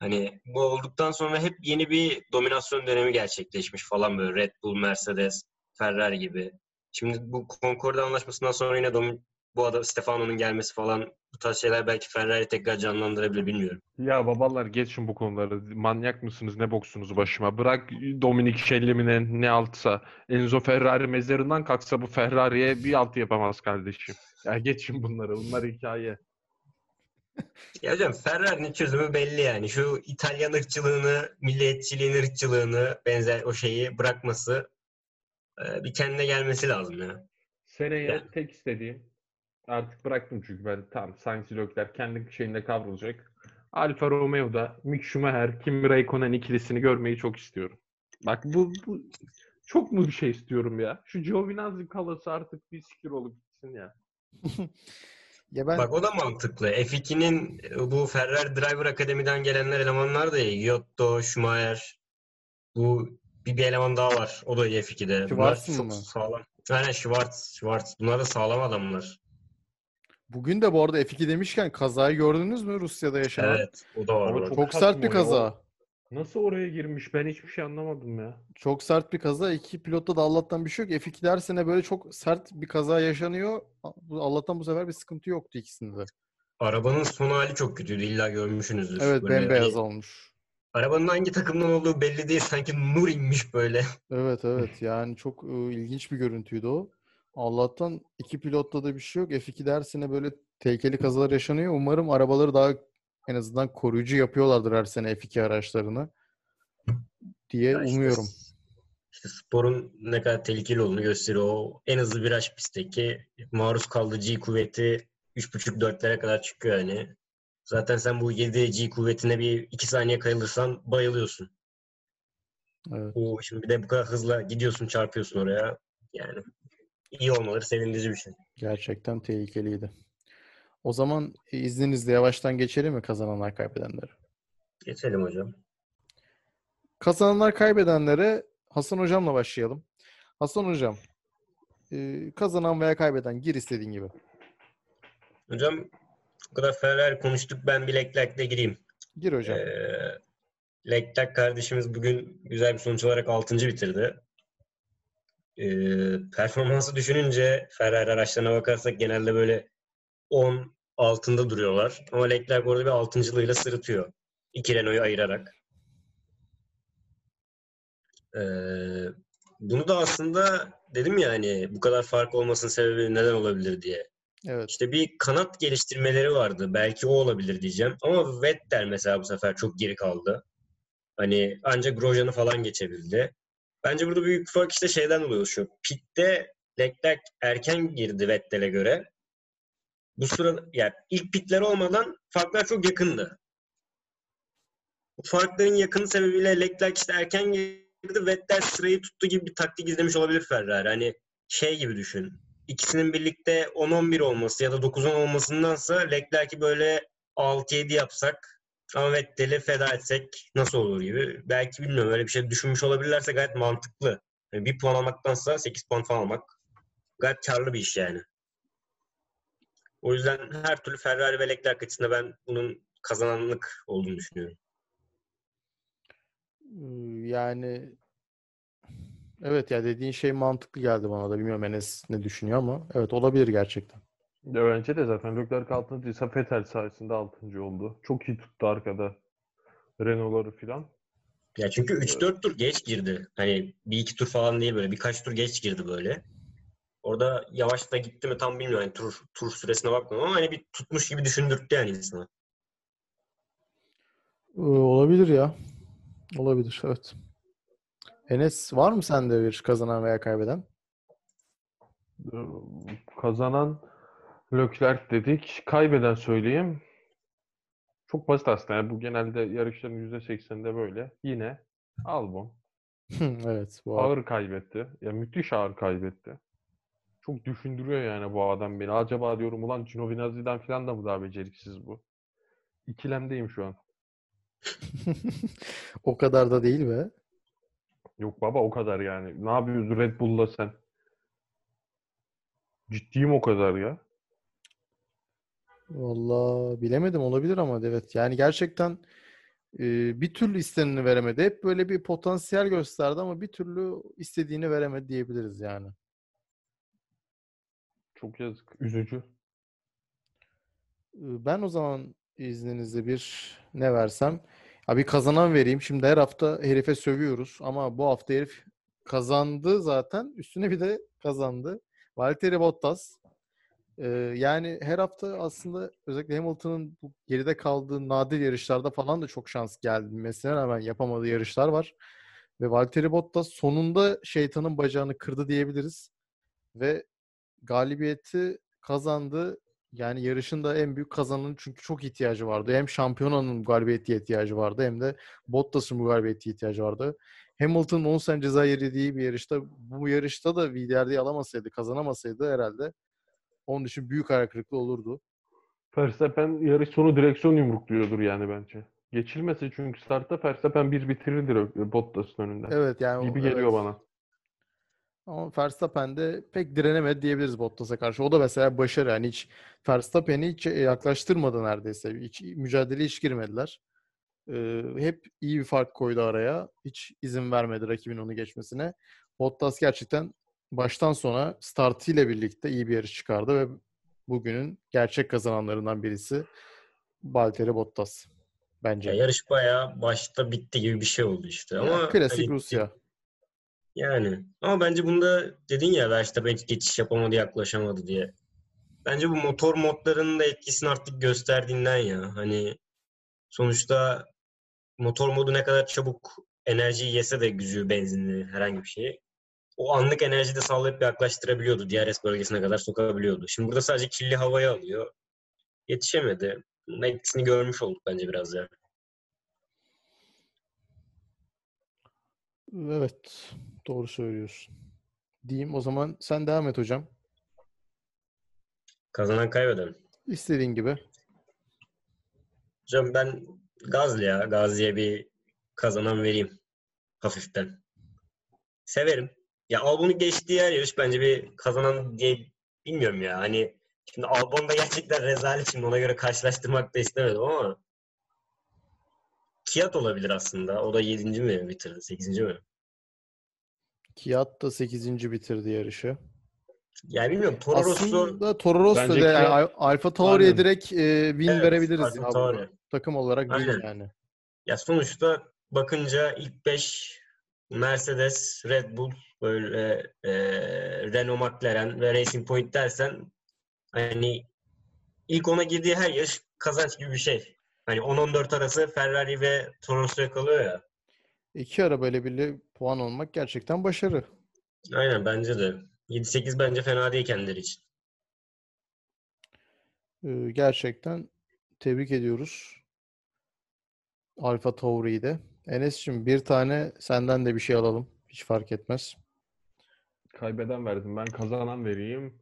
Hani bu olduktan sonra hep yeni bir dominasyon dönemi gerçekleşmiş falan böyle Red Bull, Mercedes, Ferrari gibi. Şimdi bu Concordia Anlaşması'ndan sonra yine domin- bu adam Stefano'nun gelmesi falan bu tarz şeyler belki Ferrari tekrar canlandırabilir bilmiyorum.
Ya babalar geçin bu konuları. Manyak mısınız? Ne boksunuz başıma? Bırak Dominik Şellimine ne altsa. Enzo Ferrari mezarından kalksa bu Ferrari'ye bir altı yapamaz kardeşim. Ya geçin bunları. Bunlar hikaye.
Ya hocam Ferrari'nin çözümü belli yani. Şu İtalyan ırkçılığını, milliyetçiliğin ırkçılığını benzer o şeyi bırakması e, bir kendine gelmesi lazım ya.
Seneye
Yani.
tek istediğim artık bıraktım çünkü ben tam Sainz Leclerc kendi şeyinde kavrulacak. Alfa Romeo'da Mick Schumacher, Kimi Raikkonen ikilisini görmeyi çok istiyorum. Bak bu, bu çok mu bir şey istiyorum ya? Şu Giovinazzi kalası artık bir sikir olup gitsin ya. (laughs)
Ya ben
Bak o da mantıklı. F2'nin e, bu Ferrari Driver Akademi'den gelenler elemanlar da iyi. Giotto, Schumacher. Bu bir, bir eleman daha var. O da iyi F2'de. Bunlar
Schwarzman
çok
mı?
sağlam. Aynen Schwarz, Schwarz. Bunlar da sağlam adamlar.
bugün de bu arada F2 demişken kazayı gördünüz mü Rusya'da yaşanan?
Evet. O da var.
Çok
Çok sert bir kaza.
Nasıl oraya girmiş? Ben hiçbir şey anlamadım ya.
Çok sert bir kaza. İki pilotta da Allah'tan bir şey yok. F2'de her sene böyle çok sert bir kaza yaşanıyor. Allah'tan bu sefer bir sıkıntı yoktu ikisinde de.
Arabanın son hali çok kötüydü. İlla görmüşsünüzdür.
Evet
Böyle
bembeyaz
hani
olmuş.
arabanın hangi takımdan olduğu belli değil. Sanki nur inmiş böyle. (laughs)
Evet evet yani çok e, ilginç bir görüntüydü o. Allah'tan iki pilotta da bir şey yok. F2'de her sene böyle tehlikeli kazalar yaşanıyor. Umarım arabaları daha en azından koruyucu yapıyorlardır her sene F2 araçlarını diye
Ya işte-
umuyorum.
İşte sporun ne kadar tehlikeli olduğunu gösteriyor. O en hızlı viraj pistteki maruz kaldığı G kuvveti 3.5-4'lere kadar çıkıyor yani. Zaten sen bu 7 G kuvvetine bir 2 saniye kayılırsan bayılıyorsun.
Evet.
O şimdi bir de bu kadar hızla gidiyorsun çarpıyorsun oraya. Yani iyi olmaları sevindirici bir şey.
Gerçekten tehlikeliydi. O zaman e, izninizle yavaştan geçelim mi kazananlar kaybedenlere?
Geçelim hocam.
Kazananlar kaybedenlere Hasan Hocam'la başlayalım. Hasan Hocam, e, kazanan veya kaybeden gir istediğin gibi.
Hocam o kadar Ferrari konuştuk. Ben bir Leclerc'le gireyim.
Gir hocam.
Ee, Leclerc kardeşimiz bugün güzel bir sonuç olarak 6. bitirdi. e, performansı düşününce Ferrari araçlarına bakarsak genelde böyle 10 altında duruyorlar. Ama Leclerc orada bir altıncılığıyla sırıtıyor. İki Renault'u ayırarak. Ee, bunu da aslında dedim ya hani bu kadar fark olmasının sebebi neden olabilir diye.
Evet.
İşte bir kanat geliştirmeleri vardı. Belki o olabilir diyeceğim. Ama Vettel mesela bu sefer çok geri kaldı. Hani ancak Grosjean'ı falan geçebildi. Bence burada büyük fark işte şeyden dolayı oluşuyor. Pit'te Leclerc erken girdi Vettel'e göre. Bu sırada yani ilk pitler olmadan farklar çok yakındı. Bu farkların yakın sebebiyle Leclerc işte erken girdi. Vettel sırayı tuttu gibi bir taktik izlemiş olabilir Ferrari. Hani şey gibi düşün. İkisinin birlikte 10-11 olması ya da 9-10 olmasındansa Leclerc'i böyle 6-7 yapsak ama Vettel'i feda etsek nasıl olur gibi. Belki bilmiyorum öyle bir şey düşünmüş olabilirlerse gayet mantıklı. Yani bir puan almaktansa 8 puan falan almak gayet karlı bir iş yani. O yüzden her türlü Ferrari ve Leclerc açısından ben bunun kazananlık olduğunu düşünüyorum.
Yani evet ya dediğin şey mantıklı geldi bana da. Bilmiyorum Enes ne düşünüyor ama evet olabilir gerçekten.
Ya bence de zaten Leclerc 6. ise Vettel sayesinde 6. oldu. Çok iyi tuttu arkada Renault'ları filan.
Ya çünkü 3-4 tur geç girdi. Hani bir iki tur falan değil böyle birkaç tur geç girdi böyle. Orada yavaş da gitti mi tam bilmiyorum. Yani tur, tur süresine bakmadım ama hani bir tutmuş gibi düşündürttü yani insana.
Ee, olabilir ya. Olabilir evet. Enes var mı sende bir kazanan veya kaybeden?
Ee, Kazanan Leclerc dedik. Kaybeden söyleyeyim. Çok basit aslında. Yani bu genelde yarışların %80'inde böyle. Yine Albon. (laughs)
evet. Bu
Ağır kaybetti. Ya müthiş ağır kaybetti. Çok düşündürüyor yani bu adam beni. Acaba diyorum ulan Giovinazzi'den falan da mı daha beceriksiz bu? İkilemdeyim şu an. (laughs)
o kadar da değil be.
Yok baba o kadar yani. Ne yapıyorsun Red Bull'la sen? Ciddiyim o kadar ya.
Vallahi bilemedim olabilir ama evet. Yani gerçekten e, bir türlü isteneni veremedi. Hep böyle bir potansiyel gösterdi ama bir türlü istediğini veremedi diyebiliriz yani.
Çok yazık. Üzücü.
Ben o zaman izninizle bir ne versem? Ya bir kazanan vereyim. Şimdi her hafta herife sövüyoruz ama bu hafta herif kazandı zaten. Üstüne bir de kazandı. Valtteri Bottas. Ee, yani her hafta aslında özellikle Hamilton'ın geride kaldığı nadir yarışlarda falan da çok şans gelmesine rağmen yapamadığı yarışlar var. Ve Valtteri Bottas sonunda şeytanın bacağını kırdı diyebiliriz. Ve galibiyeti kazandı. Yani yarışın da en büyük kazananı çünkü çok ihtiyacı vardı. Hem şampiyonanın galibiyeti ihtiyacı vardı hem de Bottas'ın bu galibiyeti ihtiyacı vardı. Hamilton 10 sene ceza yediği bir yarışta bu yarışta da liderliği alamasaydı, kazanamasaydı herhalde onun için büyük hayal kırıklığı olurdu.
Verstappen yarış sonu direksiyon yumrukluyordur yani bence. Geçilmesi çünkü startta Verstappen bir bitirirdir Bottas'ın önünde.
Evet yani
Gibi geliyor
evet.
bana.
Ama Verstappen de pek direnemedi diyebiliriz Bottas'a karşı. O da mesela başarı. Yani hiç Verstappen'i hiç yaklaştırmadı neredeyse. Hiç mücadeleye hiç girmediler. Ee, hep iyi bir fark koydu araya. Hiç izin vermedi rakibin onu geçmesine. Bottas gerçekten baştan sona startıyla birlikte iyi bir yarış çıkardı ve bugünün gerçek kazananlarından birisi Valtteri Bottas bence.
Ya yarış bayağı başta bitti gibi bir şey oldu işte.
Ya,
Ama
klasik
hani-
Rusya.
Yani. Ama bence bunda dedin ya Verstappen geçiş yapamadı, yaklaşamadı diye. Bence bu motor modlarının da etkisini artık gösterdiğinden ya. Hani sonuçta motor modu ne kadar çabuk enerjiyi yese de gücü, benzinli herhangi bir şeyi. O anlık enerjiyi de sağlayıp yaklaştırabiliyordu. DRS bölgesine kadar sokabiliyordu. Şimdi burada sadece kirli havayı alıyor. Yetişemedi. Bunun etkisini görmüş olduk bence biraz ya.
Evet, doğru söylüyorsun. Diyeyim o zaman sen devam et hocam.
Kazanan kaybeden.
İstediğin gibi.
Hocam ben Gazli ya. Gazli'ye bir kazanan vereyim. Hafiften. Severim. Ya Albon'u geçtiği her yarış bence bir kazanan diye bilmiyorum ya. Hani şimdi Albon da gerçekten rezalet şimdi ona göre karşılaştırmak da istemedim ama Kiat olabilir aslında. O da 7. mi bitirdi? 8. mi?
Kiat da 8. bitirdi yarışı.
Yani bilmiyorum Toro Rosso
Aslında Toro Rosso
Bence
da yani Al- Alfa Tauri'ye
Aynen.
direkt e, win
Evet,
verebiliriz
Alfa
ya.
Tauri.
burada. Takım olarak win
Aynen.
yani.
ya sonuçta bakınca ilk 5 Mercedes, Red Bull, böyle e, Renault McLaren ve Racing Point dersen hani ilk ona girdiği her yarış kazanç gibi bir şey. Hani 10-14 arası Ferrari ve Toro Rosso'ya kalıyor ya.
İki arabayla birlikte puan olmak gerçekten başarı.
Aynen bence de. 7-8 bence fena değil kendileri için.
Ee, gerçekten tebrik ediyoruz. Alfa Tauri'yi de. Enes'cim bir tane senden de bir şey alalım. Hiç fark etmez.
Kaybeden verdim. Ben kazanan vereyim.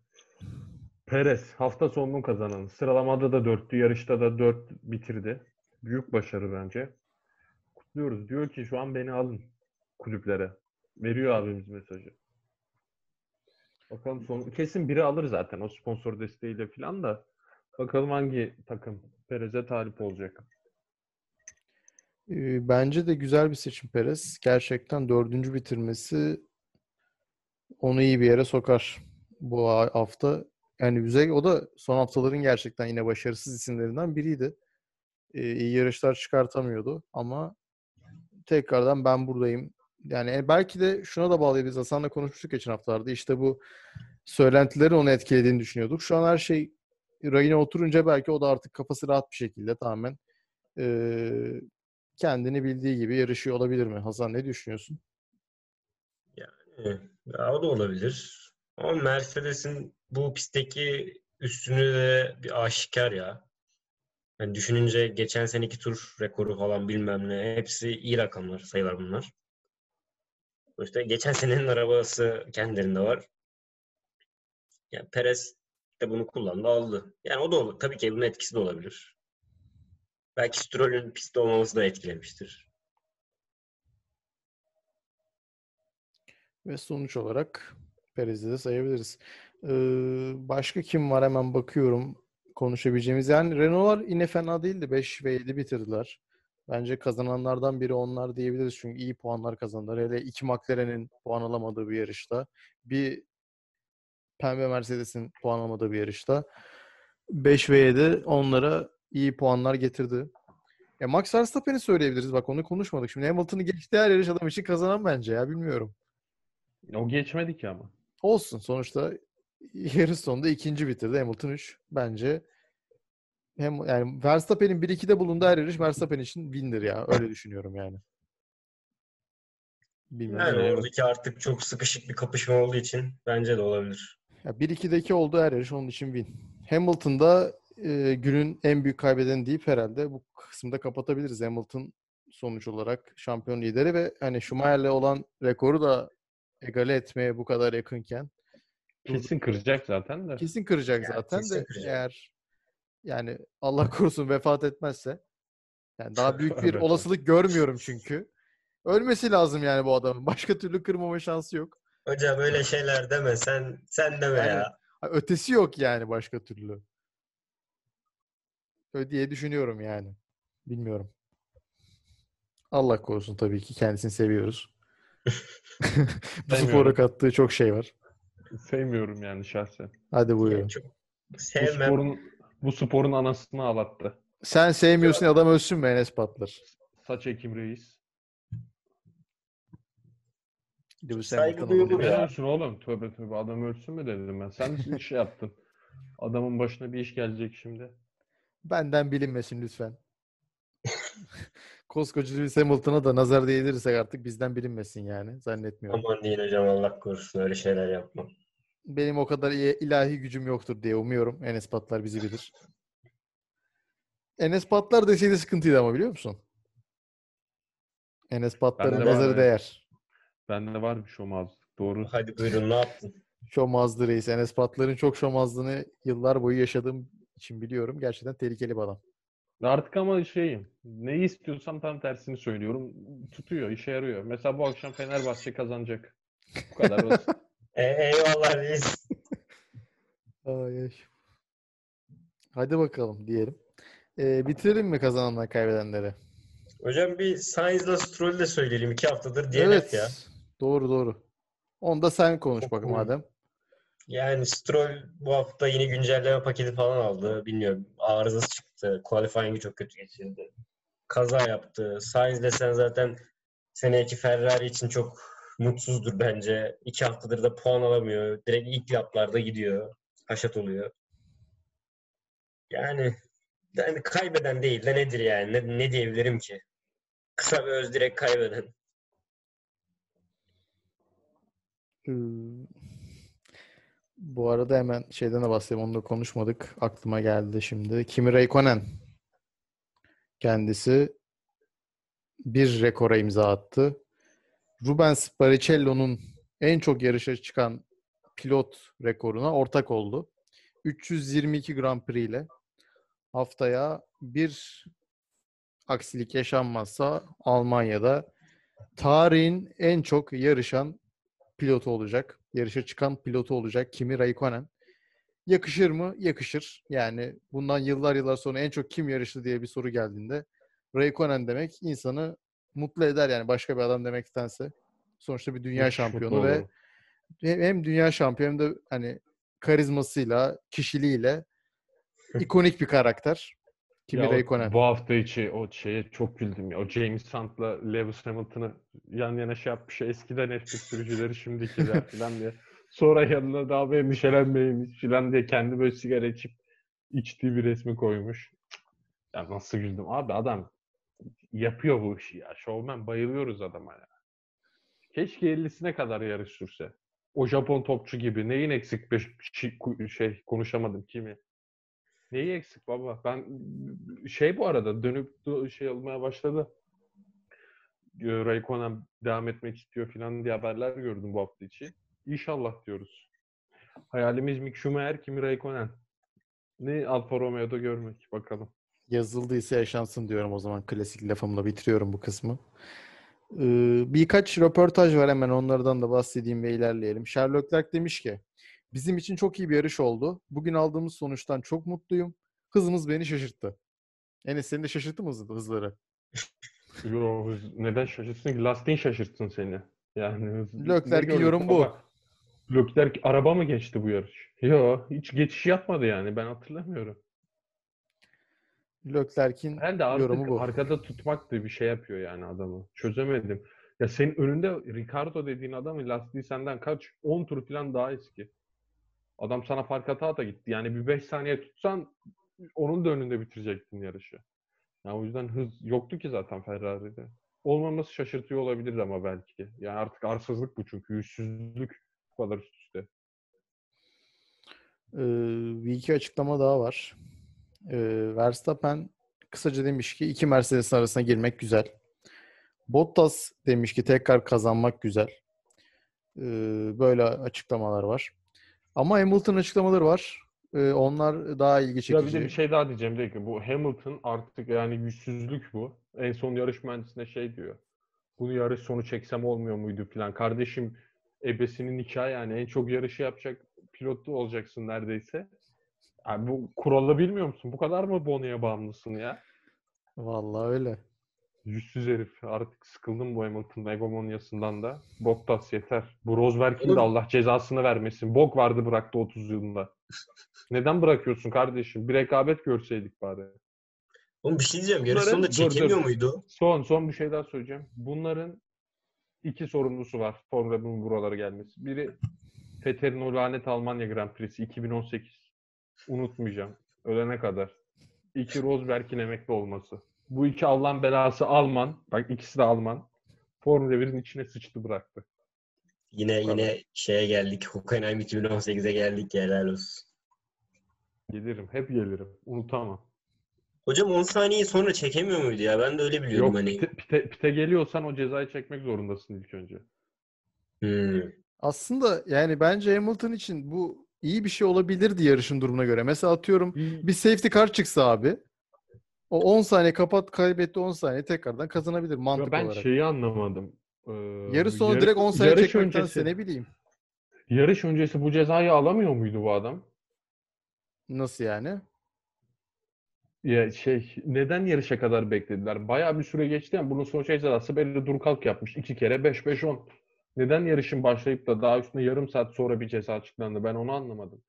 Perez hafta sonunun kazananı. Sıralamada da dörttü. Yarışta da dört bitirdi. Büyük başarı bence. Kutluyoruz. Diyor ki şu an beni alın kulüplere. Veriyor abimiz mesajı. Bakalım son kesin biri alır zaten o sponsor desteğiyle falan da. Bakalım hangi takım Perez'e talip olacak.
Ee, Bence de güzel bir seçim Perez. Gerçekten dördüncü bitirmesi onu iyi bir yere sokar bu ha- hafta. Yani güzel. O da son haftaların gerçekten yine başarısız isimlerinden biriydi. Ee, iyi yarışlar çıkartamıyordu ama tekrardan ben buradayım. Yani e, belki de şuna da bağlayabiliriz. Hasan'la konuşmuştuk geçen haftalarda. İşte bu söylentilerin onu etkilediğini düşünüyorduk. Şu an her şey rayına oturunca belki o da artık kafası rahat bir şekilde tamamen eee, kendini bildiği gibi yarışıyor olabilir mi? Hasan ne düşünüyorsun?
Yani, ya o da olabilir. Ama Mercedes'in bu pistteki üstünlüğü de bir aşikar ya. Yani düşününce geçen seneki tur rekoru falan bilmem ne hepsi iyi rakamlar, sayılar bunlar. İşte geçen senenin (laughs) arabası kendilerinde var. Yani Perez de bunu kullandı, aldı. Yani o da olur. Tabii ki bunun etkisi de olabilir. Belki Stroll'ün pistte olmaması da etkilemiştir.
Ve sonuç olarak Perez'i de sayabiliriz. Eee, başka kim var hemen bakıyorum konuşabileceğimiz. Yani Renault'lar yine fena değildi. 5 ve 7 bitirdiler. Bence kazananlardan biri onlar diyebiliriz. Çünkü iyi puanlar kazandılar. Hele iki McLaren'in puan alamadığı bir yarışta. Bir Pembe Mercedes'in puan alamadığı bir yarışta. 5 ve 7 onlara iyi puanlar getirdi. Ya Max Verstappen'i söyleyebiliriz. Bak onu konuşmadık. Şimdi Hamilton'ı geçti her yarış adam için kazanan bence ya. Bilmiyorum.
O geçmedi ki ama.
Olsun. Sonuçta yarış sonunda ikinci bitirdi. Hamilton 3. Bence hem yani Verstappen'in 1-2'de bulunduğu her yarış Verstappen için win'dir ya. Öyle düşünüyorum yani. Bilmiyorum.
Yani
Evet.
oradaki artık çok sıkışık bir kapışma olduğu için bence de olabilir.
Ya 1-2'deki olduğu her yarış onun için win. Hamilton'da e, günün en büyük kaybedeni deyip herhalde bu kısımda kapatabiliriz. Hamilton sonuç olarak şampiyon lideri ve hani Schumacher'le olan rekoru da egale etmeye bu kadar yakınken
Kesin kıracak zaten de.
kesin kıracak
Yani
zaten
kesin
de
kıracak.
eğer yani Allah (laughs) korusun vefat etmezse yani daha büyük bir (laughs) olasılık görmüyorum çünkü. Ölmesi lazım yani bu adamın. (laughs) Başka türlü kırmama şansı yok.
Hocam öyle şeyler deme sen sen deme
Yani-
ya.
Ötesi yok yani başka türlü. Öyle diye düşünüyorum yani. Bilmiyorum. Allah korusun tabii ki kendisini seviyoruz. Bu spora kattığı çok şey var.
Sevmiyorum yani şahsen.
Hadi buyurun.
Çok
Bu
sevmem.
sporun bu sporun anasını ağlattı.
Sen sevmiyorsun adam ölsün mü Enes Patlar?
Saç ekim reis.
Lewis
Saygı
Hamilton
duyulur
olabilir.
ya.
Ne ölsün oğlum? Tövbe tövbe adam ölsün mü dedim ben. Sen bir şey yaptın. Adamın başına bir iş gelecek şimdi.
Benden bilinmesin lütfen. Koskoca Lewis Hamilton'a da nazar değdirirsek artık bizden bilinmesin yani. Zannetmiyorum.
Aman değil hocam Allah korusun öyle şeyler yapma.
Benim o kadar iyi- ilahi gücüm yoktur diye umuyorum. Enes Patlar bizi bilir. Enes Patlar deseydi sıkıntıydı ama biliyor musun? Enes Patlar'ın nazarı değer.
Bende var bir şomazlık. Doğru.
Hadi buyurun ne yaptın?
Şomazlı reis. Enes Patlar'ın çok şomazlığını yıllar boyu yaşadığım için biliyorum. Gerçekten tehlikeli bir adam.
Artık ama şeyim. Neyi istiyorsam tam tersini söylüyorum. Tutuyor, işe yarıyor. Mesela bu akşam Fenerbahçe kazanacak. Bu kadar basit. (laughs)
E, eyvallah reis.
Ay. Hadi bakalım diyelim. Ee, bitirelim mi kazananlar kaybedenleri?
Hocam bir Sainz'la Stroll'ü de söyleyelim. iki haftadır DNF
Evet.
ya.
Doğru doğru. Onu da sen konuş bakalım
Hı.
madem.
Yani Stroll bu hafta yine güncelleme paketi falan aldı. Bilmiyorum. Arızası çıktı. Qualifying'i çok kötü geçirdi. Kaza yaptı. Sainz desen zaten seneki Ferrari için çok mutsuzdur bence. İki haftadır da puan alamıyor. Direkt ilk yaplarda gidiyor. Haşat oluyor. Yani, yani kaybeden değil de nedir yani? Ne, ne diyebilirim ki? Kısa ve öz direkt kaybeden.
Ee, Bu arada hemen şeyden de bahsedeyim. Onu da konuşmadık. Aklıma geldi şimdi. Kimi Räikkönen kendisi bir rekora imza attı. Rubens Barrichello'nun en çok yarışa çıkan pilot rekoruna ortak oldu. 322 Grand Prix ile haftaya bir aksilik yaşanmazsa Almanya'da tarihin en çok yarışan pilotu olacak. Yarışa çıkan pilotu olacak. Kimi Raikkonen. Yakışır mı? Yakışır. Yani bundan yıllar yıllar sonra en çok kim yarıştı diye bir soru geldiğinde Raikkonen demek insanı mutlu eder yani başka bir adam demektense. Sonuçta bir dünya şampiyonu ve hem dünya şampiyonu hem de hani karizmasıyla, kişiliğiyle ikonik bir karakter. Kimi
Ya
Raikkonen.
Bu hafta içi o şeye çok güldüm ya. O James Hunt'la Lewis Hamilton'ı yan yana şey yapmış. Eskiden F1 sürücüleri şimdikiler (laughs) falan diye. Sonra yanına daha bir endişelenmeyin falan diye kendi böyle sigara içip içtiği bir resmi koymuş. Ya nasıl güldüm. Abi adam yapıyor bu işi ya. Showman bayılıyoruz adama ya. Keşke 50'sine kadar yarış sürse. O Japon topçu gibi. Neyin eksik beş, şey, konuşamadım kimi. Neyi eksik baba? Ben şey bu arada dönüp şey olmaya başladı. Raikkonen devam etmek istiyor falan diye haberler gördüm bu hafta içi. İnşallah diyoruz. Hayalimiz Mick Schumacher, Kimi Raikkonen. Ne Alfa Romeo'da görmek bakalım.
Yazıldıysa yaşansın diyorum o zaman. Klasik lafımla bitiriyorum bu kısmı. Ee, birkaç röportaj var hemen onlardan da bahsedeyim ve ilerleyelim. Sherlock Leclerc demiş ki bizim için çok iyi bir yarış oldu. Bugün aldığımız sonuçtan çok mutluyum. Hızımız beni şaşırttı. Enes seni de şaşırttı mı hız- hızları? (laughs)
Yo, neden şaşırtsın ki? Lastiğin şaşırtsın seni. Yani gördük
yorumu bu.
Leclerc araba mı geçti bu yarış? Yo, hiç geçiş yapmadı yani. Ben hatırlamıyorum.
Leclerc'in
Herhalde artık
yorumu bu.
arkada tutmak da bir şey yapıyor yani adamı. Çözemedim. Ya senin önünde Ricardo dediğin adamın lastiği senden kaç? 10 tur falan daha eski. Adam sana fark ata ata gitti. Yani bir 5 saniye tutsan onun da önünde bitirecektin yarışı. Ya o yüzden hız yoktu ki zaten Ferrari'de. Olmaması şaşırtıyor olabilir ama belki. Yani artık arsızlık bu çünkü. Yüzsüzlük bu kadar üst üste.
Ee, bir iki açıklama daha var. Ee, Verstappen kısaca demiş ki iki Mercedes'in arasına girmek güzel. Bottas demiş ki tekrar kazanmak güzel. Ee, böyle açıklamalar var. Ama Hamilton açıklamaları var. Ee, onlar daha ilgi
Ya
çekici.
bir de bir şey daha diyeceğim değil ki bu Hamilton artık yani yüzsüzlük bu. En son yarış mühendisine şey diyor. Bunu yarış sonu çeksem olmuyor muydu falan. Kardeşim ebesinin nikahı yani en çok yarışı yapacak pilotu olacaksın neredeyse. Yani bu kuralı bilmiyor musun? Bu kadar mı Bono'ya bağımlısın ya?
Vallahi öyle.
Yüzsüz herif. Artık sıkıldım bu Hamilton egomonyasından da. Bottas yeter. Bu Rosberg'in de Allah cezasını vermesin. Bok vardı bıraktı 30 yılında. Neden bırakıyorsun kardeşim? Bir rekabet görseydik bari.
Oğlum bir şey diyeceğim. Yarış sonunda
dur,
çekemiyor
dur.
muydu?
Son son bir şey daha söyleyeceğim. Bunların iki sorumlusu var Formula 1'in buralara gelmesi. Biri Vettel'in o lanet Almanya Grand Prix'si 2018. Unutmayacağım. Ölene kadar. İki Rosberg'in emekli olması. Bu iki Allah'ın belası Alman. Bak ikisi de Alman. Formula 1'in içine sıçtı bıraktı.
Yine
Bu kadar.
yine şeye geldik. Hockenheim 2018'e geldik. ya, Helal olsun.
Gelirim. Hep gelirim. Unutamam.
Hocam 10 saniye sonra çekemiyor muydu ya? Ben de öyle biliyorum
Yok
hani.
pite, pite, pite geliyorsan o cezayı çekmek zorundasın ilk önce.
Hmm.
Aslında yani bence Hamilton için bu iyi bir şey olabilirdi yarışın durumuna göre. Mesela atıyorum bir safety car çıksa abi. O 10 saniye kapat kaybetti 10 saniye tekrardan kazanabilir
Ya
mantık
ben
olarak.
şeyi anlamadım. Ee,
Yarı sonu
yarış-
direkt 10 saniye çekmektense
öncesi-
ne bileyim.
Yarış öncesi bu cezayı alamıyor muydu bu adam?
Nasıl yani?
Ya şey neden yarışa kadar beklediler? Bayağı bir süre geçti yani bunun son cezası belli dur kalk yapmış. iki kere 5 5 10. Neden yarışın başlayıp da daha üstüne yarım saat sonra bir ceza açıklandı? Ben onu anlamadım.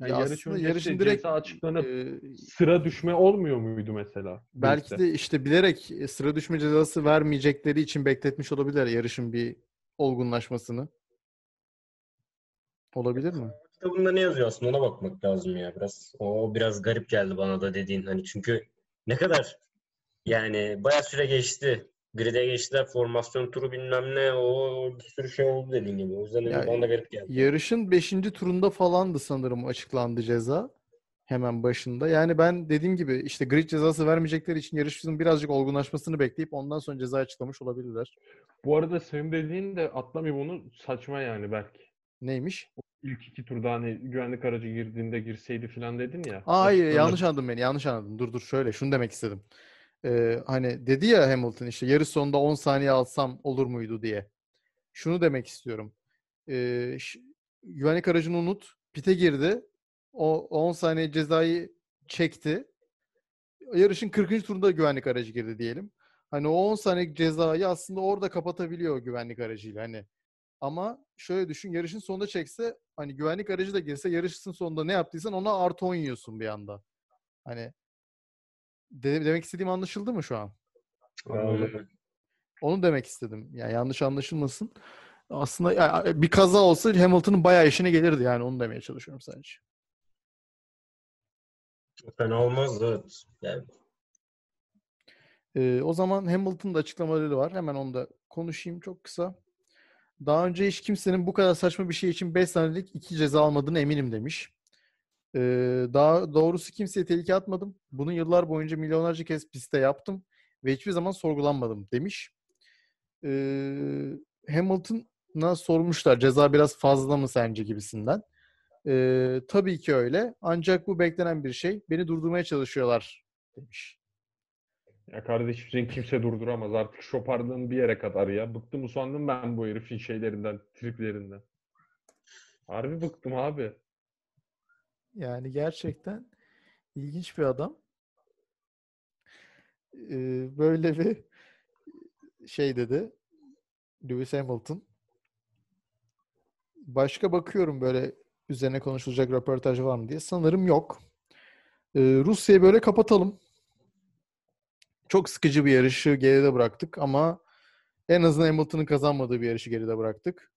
Yani
Ya
yarış
aslında
öncesi
yarışın direkt,
ceza açıklanıp
e,
sıra düşme olmuyor muydu mesela?
belki
Grid'de?
de işte bilerek e, sıra düşme cezası vermeyecekleri için bekletmiş olabilirler yarışın bir olgunlaşmasını. Olabilir mi?
Kitabında ne yazıyor aslında ona bakmak lazım ya biraz. O biraz garip geldi bana da dediğin hani çünkü ne kadar yani bayağı süre geçti. Grid'e geçtiler, formasyon turu bilmem ne, o bir sürü şey oldu dediğin gibi. O yüzden
Ya,
bana da garip geldi.
Yarışın 5. turunda falandı sanırım açıklandı ceza. Hemen başında. Yani ben dediğim gibi işte grid cezası vermeyecekleri için yarışın birazcık olgunlaşmasını bekleyip ondan sonra ceza açıklamış olabilirler.
Bu arada senin dediğin de atlamayayım onu saçma yani belki.
Neymiş?
İlk iki turda hani güvenlik aracı girdiğinde girseydi falan dedin ya.
Aa, hayır yanlış anladın beni. Yanlış anladın. Dur dur şöyle şunu demek istedim. Ee, hani dedi ya Hamilton işte yarış sonunda 10 saniye alsam olur muydu diye. Şunu demek istiyorum. Ş- güvenlik aracını unut. Pite girdi. O 10 saniye cezayı çekti. Yarışın 40. turunda güvenlik aracı girdi diyelim. Hani o 10 saniye cezayı aslında orada kapatabiliyor güvenlik aracıyla hani. Ama şöyle düşün yarışın sonunda çekse hani güvenlik aracı da girse yarışın sonunda ne yaptıysan ona artı 10 yiyorsun bir anda. Hani de- demek istediğim anlaşıldı mı şu an?
Anladım.
Onu demek istedim. Yani yanlış anlaşılmasın. Aslında ya- bir kaza olsa Hamilton'ın bayağı işine gelirdi yani onu demeye çalışıyorum sadece.
Fena olmaz evet. Yani
Ee, o zaman Hamilton'ın da açıklamaları var. Hemen onu da konuşayım çok kısa. Daha önce hiç kimsenin bu kadar saçma bir şey için 5 saniyelik 2 ceza almadığını eminim demiş. Ee, daha doğrusu kimseye tehlike atmadım. Bunu yıllar boyunca milyonlarca kez pistte yaptım ve hiçbir zaman sorgulanmadım demiş. Ee, Hamilton'a sormuşlar ceza biraz fazla mı sence gibisinden. Ee, tabii ki öyle. Ancak bu beklenen bir şey. Beni durdurmaya çalışıyorlar demiş.
Ya kardeşim seni kimse durduramaz. Artık şopardığın bir yere kadar ya. Bıktım usandım ben bu herifin şeylerinden, triplerinden. Harbi bıktım abi.
Yani gerçekten ilginç bir adam. Ee, böyle bir şey dedi Lewis Hamilton. Başka bakıyorum böyle üzerine konuşulacak röportaj var mı diye. Sanırım yok. Ee, Rusya'yı böyle kapatalım. Çok sıkıcı bir yarışı geride bıraktık ama en azından Hamilton'ın kazanmadığı bir yarışı geride bıraktık.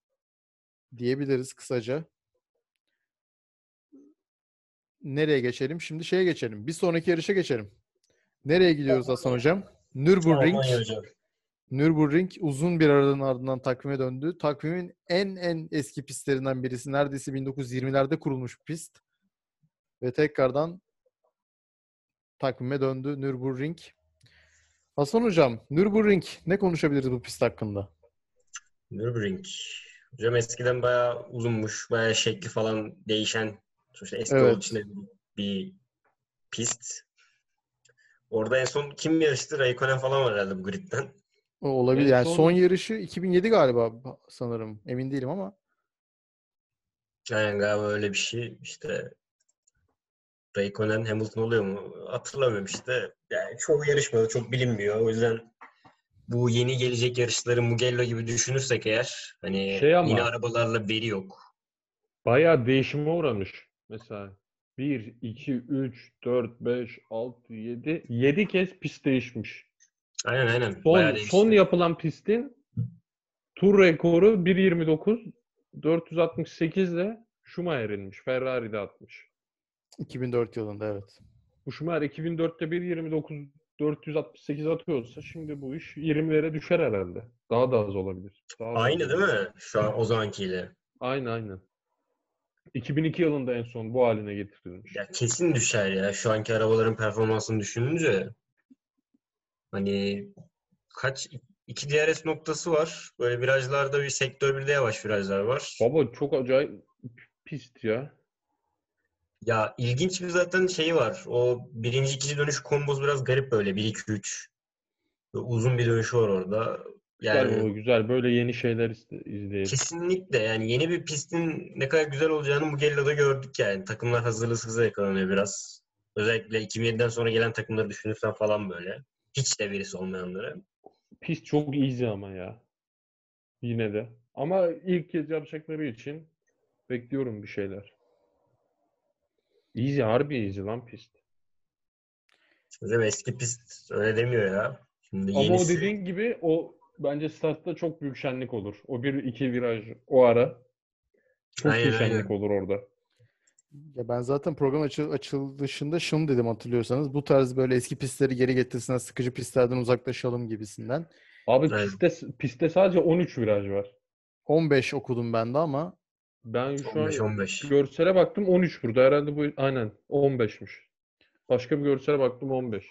Diyebiliriz kısaca. Nereye geçelim? Şimdi şeye geçelim. Bir sonraki yarışa geçelim. Nereye gidiyoruz Hasan Hocam? Nürburgring. Nürburgring uzun bir aradan ardından takvime döndü. Takvimin en en eski pistlerinden birisi. Neredeyse 1920'lerde kurulmuş bir pist. Ve tekrardan takvime döndü Nürburgring. Hasan Hocam, Nürburgring ne konuşabiliriz bu pist hakkında?
Nürburgring. Hocam eskiden bayağı uzunmuş, bayağı şekli falan değişen. Sonuçta eski
Evet.
olduğu için bir pist. Orada en son kim yarıştı? Raikkonen falan var herhalde bu gridden.
O olabilir. Yani
son-
son yarışı 2007 galiba sanırım. Emin değilim ama.
Aynen galiba öyle bir şey. İşte Raikkonen Hamilton oluyor mu? Hatırlamıyorum işte. Yani çoğu yarışmada çok bilinmiyor. O yüzden bu yeni gelecek yarışları Mugello gibi düşünürsek eğer hani
Şey ama-
yine arabalarla veri yok.
Bayağı değişime uğramış. Mesela 1, 2, 3, 4, 5, 6, 7. 7 kez pist değişmiş.
Aynen aynen.
Son,
Bayağı değişti.
son yapılan pistin tur rekoru 1.29 468 ile Schumacher inmiş. Ferrari'de atmış.
2004 yılında evet.
Bu Schumacher 2004'te 1.29 468 atıyorsa şimdi bu iş 20'lere düşer herhalde. Daha da az olabilir. Daha da az
Aynı değil mi? Şu an o zamankiyle.
Aynı aynı. 2002 yılında en son bu haline getirilmiş.
Ya kesin düşer ya. Şu anki arabaların performansını düşününce. Hani kaç iki DRS noktası var. Böyle virajlarda bir sektör bir de yavaş virajlar var.
Baba çok acayip pist ya.
Ya ilginç bir zaten şey var. O birinci ikinci dönüş kombosu biraz garip böyle. 1-2-3. Böyle uzun bir dönüş var orada.
Güzel
Yani
baba, güzel. Böyle yeni şeyler izleyelim.
kesinlikle yani yeni bir pistin ne kadar güzel olacağını Mugello'da gördük yani. Takımlar hazırlıksıza yakalanıyor biraz. Özellikle 2007'den sonra gelen takımları düşünürsen falan böyle. Hiç de verisi olmayanları.
Pist çok easy ama ya. Yine de. Ama ilk kez yapacakları için bekliyorum bir şeyler. Easy harbi easy lan pist.
Hocam eski pist öyle demiyor ya. Şimdi
Ama o
yenisi
dediğin gibi o bence startta çok büyük şenlik olur. O bir iki viraj o ara. Çok
Aynen,
iyi şenlik
aynen.
olur orada.
Ya ben zaten program açıl açılışında şunu dedim hatırlıyorsanız. Bu tarz böyle eski pistleri geri getirsinler, sıkıcı pistlerden uzaklaşalım gibisinden.
Abi
Aynen.
pistte, pistte sadece 13 viraj var.
15 okudum ben de ama
Ben şu an
15-15.
görsele baktım 13 burada. Herhalde bu aynen 15'miş. Başka bir görsele baktım 15.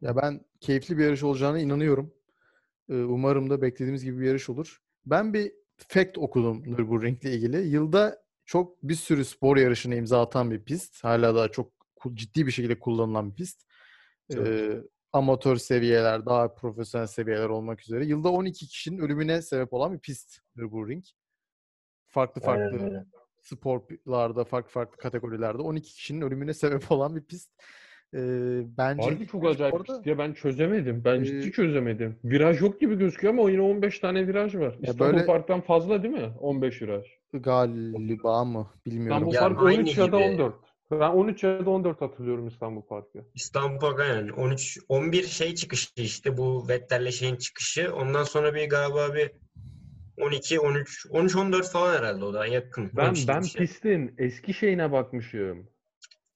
ya ben keyifli bir yarış olacağına inanıyorum. Umarım da beklediğimiz gibi bir yarış olur. Ben bir fact okudum Nürburgring'le ilgili. Yılda çok bir sürü spor yarışına imza atan bir pist. Hala daha çok ciddi bir şekilde kullanılan bir pist.
Evet.
Ee, amatör seviyeler, daha profesyonel seviyeler olmak üzere. Yılda 12 kişinin ölümüne sebep olan bir pist Nürburgring. Farklı farklı
öyle.
sporlarda, farklı farklı kategorilerde 12 kişinin ölümüne sebep olan bir pist. Ee, bence
Harbi çok acayip
Orada-
ya ben çözemedim. Ben
Ee,
ciddi çözemedim. Viraj yok gibi gözüküyor ama yine 15 tane viraj var. İstanbul
böyle-
Park'tan fazla değil mi? 15 viraj.
galiba mı bilmiyorum.
İstanbul
Ya
Park
aynı
13 ya da
gibi.
14. Ben 13 ya da 14 hatırlıyorum İstanbul Park'ı.
İstanbul Park aynen 13 11 şey çıkışı işte bu Vettel'le şeyin çıkışı. Ondan sonra bir galiba bir 12 13 13 14 falan herhalde o da yakın.
Ben
13 gibi
ben
şey.
pistin eski şeyine bakmışım.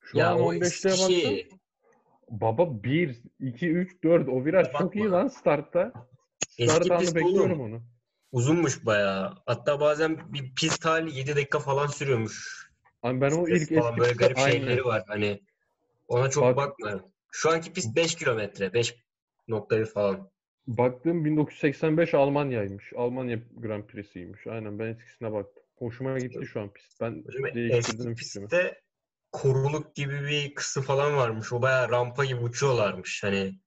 Şu
ya
an
o
15'te
eski
baktım. Baba 1, 2, 3, 4 o viraj çok
Bakma.
iyi lan startta.
Eski
Start anı bekliyorum onu.
uzunmuş bayağı. Hatta bazen bir pist hali 7 dakika falan sürüyormuş.
Hani ben o ilk
Stres falan
eski
böyle garip
aynen.
şeyleri var. Hani ona çok
Bak-
bakma. Şu anki pist 5 kilometre. 5.1 falan.
Baktığım 1985 Almanya'ymış. Almanya Grand Prix'siymiş. Aynen ben eskisine baktım. Hoşuma gitti şu an pist. Ben
Hocam eski
değiştirdim fikrimi.
pistte koruluk gibi bir kısım falan varmış. O bayağı rampa gibi uçuyorlarmış. Hani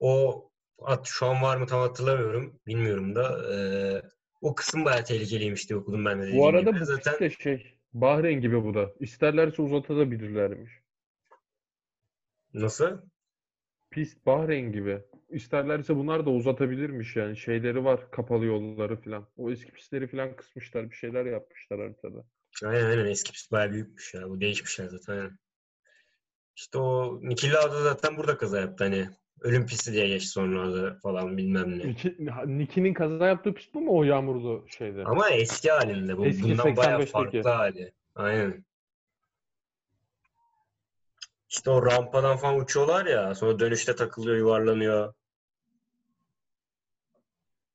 o at şu an var mı tam hatırlamıyorum. Bilmiyorum da. Ee, o kısım bayağı tehlikeliymiş diye okudum ben de
Bu arada
gibi.
bu
Zaten
pist de şey Bahreyn gibi bu da. İsterlerse uzatabilirlermiş.
nasıl?
Pist Bahreyn gibi. İsterlerse bunlar da uzatabilirmiş yani. Şeyleri var. Kapalı yolları falan. O eski pistleri falan kısmışlar. Bir şeyler yapmışlar haritada.
Aynen aynen eski pist bayağı büyükmüş ya. Bu değişmişler zaten. Aynen. İşte o Niki Lauda zaten burada kaza yaptı hani. Ölüm pisti diye geçti sonra falan bilmem ne.
Niki- Niki'nin kaza yaptığı pist bu mu o yağmurlu şeyde?
Ama eski halinde bu.
Eski
Bundan bayağı
85'teki.
farklı hali. Aynen. İşte o rampadan falan uçuyorlar ya. Sonra dönüşte takılıyor, yuvarlanıyor.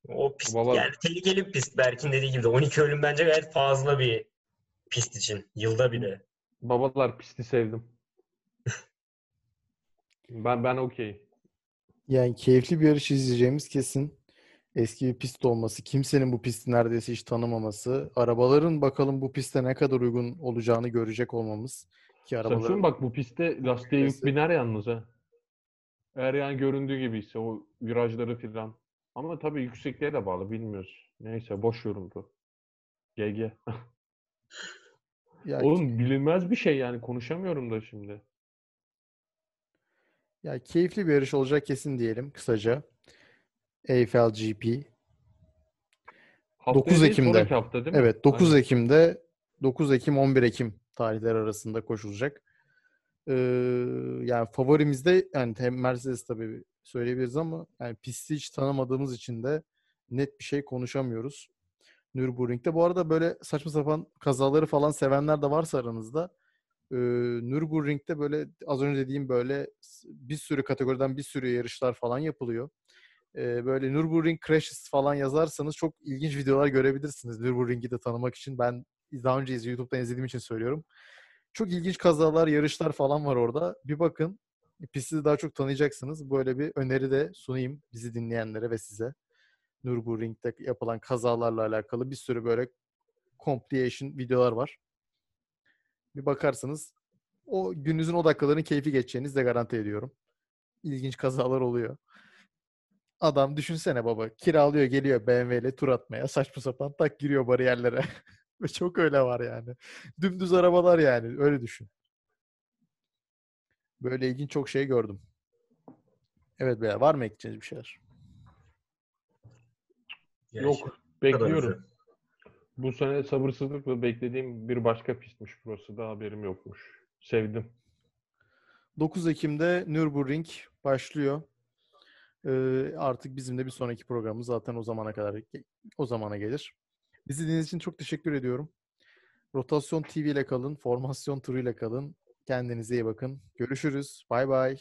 O pist
Valla-
yani tehlikeli pist. Berk'in dediği gibi de 12 ölüm bence gayet fazla bir pist için. Yılda bir de.
Babalar pisti sevdim. Ben ben okey.
Yani keyifli bir yarış izleyeceğimiz kesin. Eski bir pist olması, kimsenin bu pisti neredeyse hiç tanımaması, arabaların bakalım bu piste ne kadar uygun olacağını görecek olmamız ki arabaların
bak bu pistte lastiğe yük biner yalnız ha. Eğer yani göründüğü gibiyse o virajları filan. Ama tabii yüksekliğe de bağlı bilmiyoruz. Neyse boş yorumdu. GG. (laughs)
ya,
Oğlum bilinmez bir şey yani konuşamıyorum da şimdi.
ya keyifli bir yarış olacak kesin diyelim kısaca. Eiffel GP.
Haftaya
9
değil,
Ekim'de.
hafta değil mi?
Evet 9
Aynen.
Ekim'de 9 Ekim 11 Ekim tarihleri arasında koşulacak. Ee, yani favorimizde yani hem Mercedes tabii söyleyebiliriz ama yani pisti hiç tanımadığımız için de net bir şey konuşamıyoruz. Nürburgring'de. Bu arada böyle saçma sapan kazaları falan sevenler de varsa aranızda e, Nürburgring'de böyle az önce dediğim böyle bir sürü kategoriden bir sürü yarışlar falan yapılıyor. E, böyle Nürburgring Crashes falan yazarsanız çok ilginç videolar görebilirsiniz Nürburgring'i de tanımak için. Ben daha önce iz- YouTube'dan izlediğim için söylüyorum. Çok ilginç kazalar, yarışlar falan var orada. Bir bakın. Pisti de daha çok tanıyacaksınız. Böyle bir öneri de sunayım bizi dinleyenlere ve size. Nürburgring'de yapılan kazalarla alakalı bir sürü böyle compilation videolar var. Bir bakarsanız o gününüzün o dakikaların keyfi geçeceğinizi de garanti ediyorum. İlginç kazalar oluyor. Adam düşünsene baba kiralıyor geliyor BMW ile tur atmaya saçma sapan tak giriyor bariyerlere. (laughs) Ve çok öyle var yani. Dümdüz arabalar yani öyle düşün. Böyle ilginç çok şey gördüm. Evet beyler var mı ekleyeceğiniz bir şeyler?
Yani
Yok bekliyorum. Bu sene sabırsızlıkla beklediğim bir başka pistmiş burası da haberim yokmuş. Sevdim.
9 Ekim'de Nürburgring başlıyor. Ee, artık bizim de bir sonraki programımız zaten o zamana kadar o zamana gelir. Bizi dinlediğiniz için çok teşekkür ediyorum. Rotasyon TV ile kalın, formasyon turu ile kalın. Kendinize iyi bakın. Görüşürüz. Bay bay.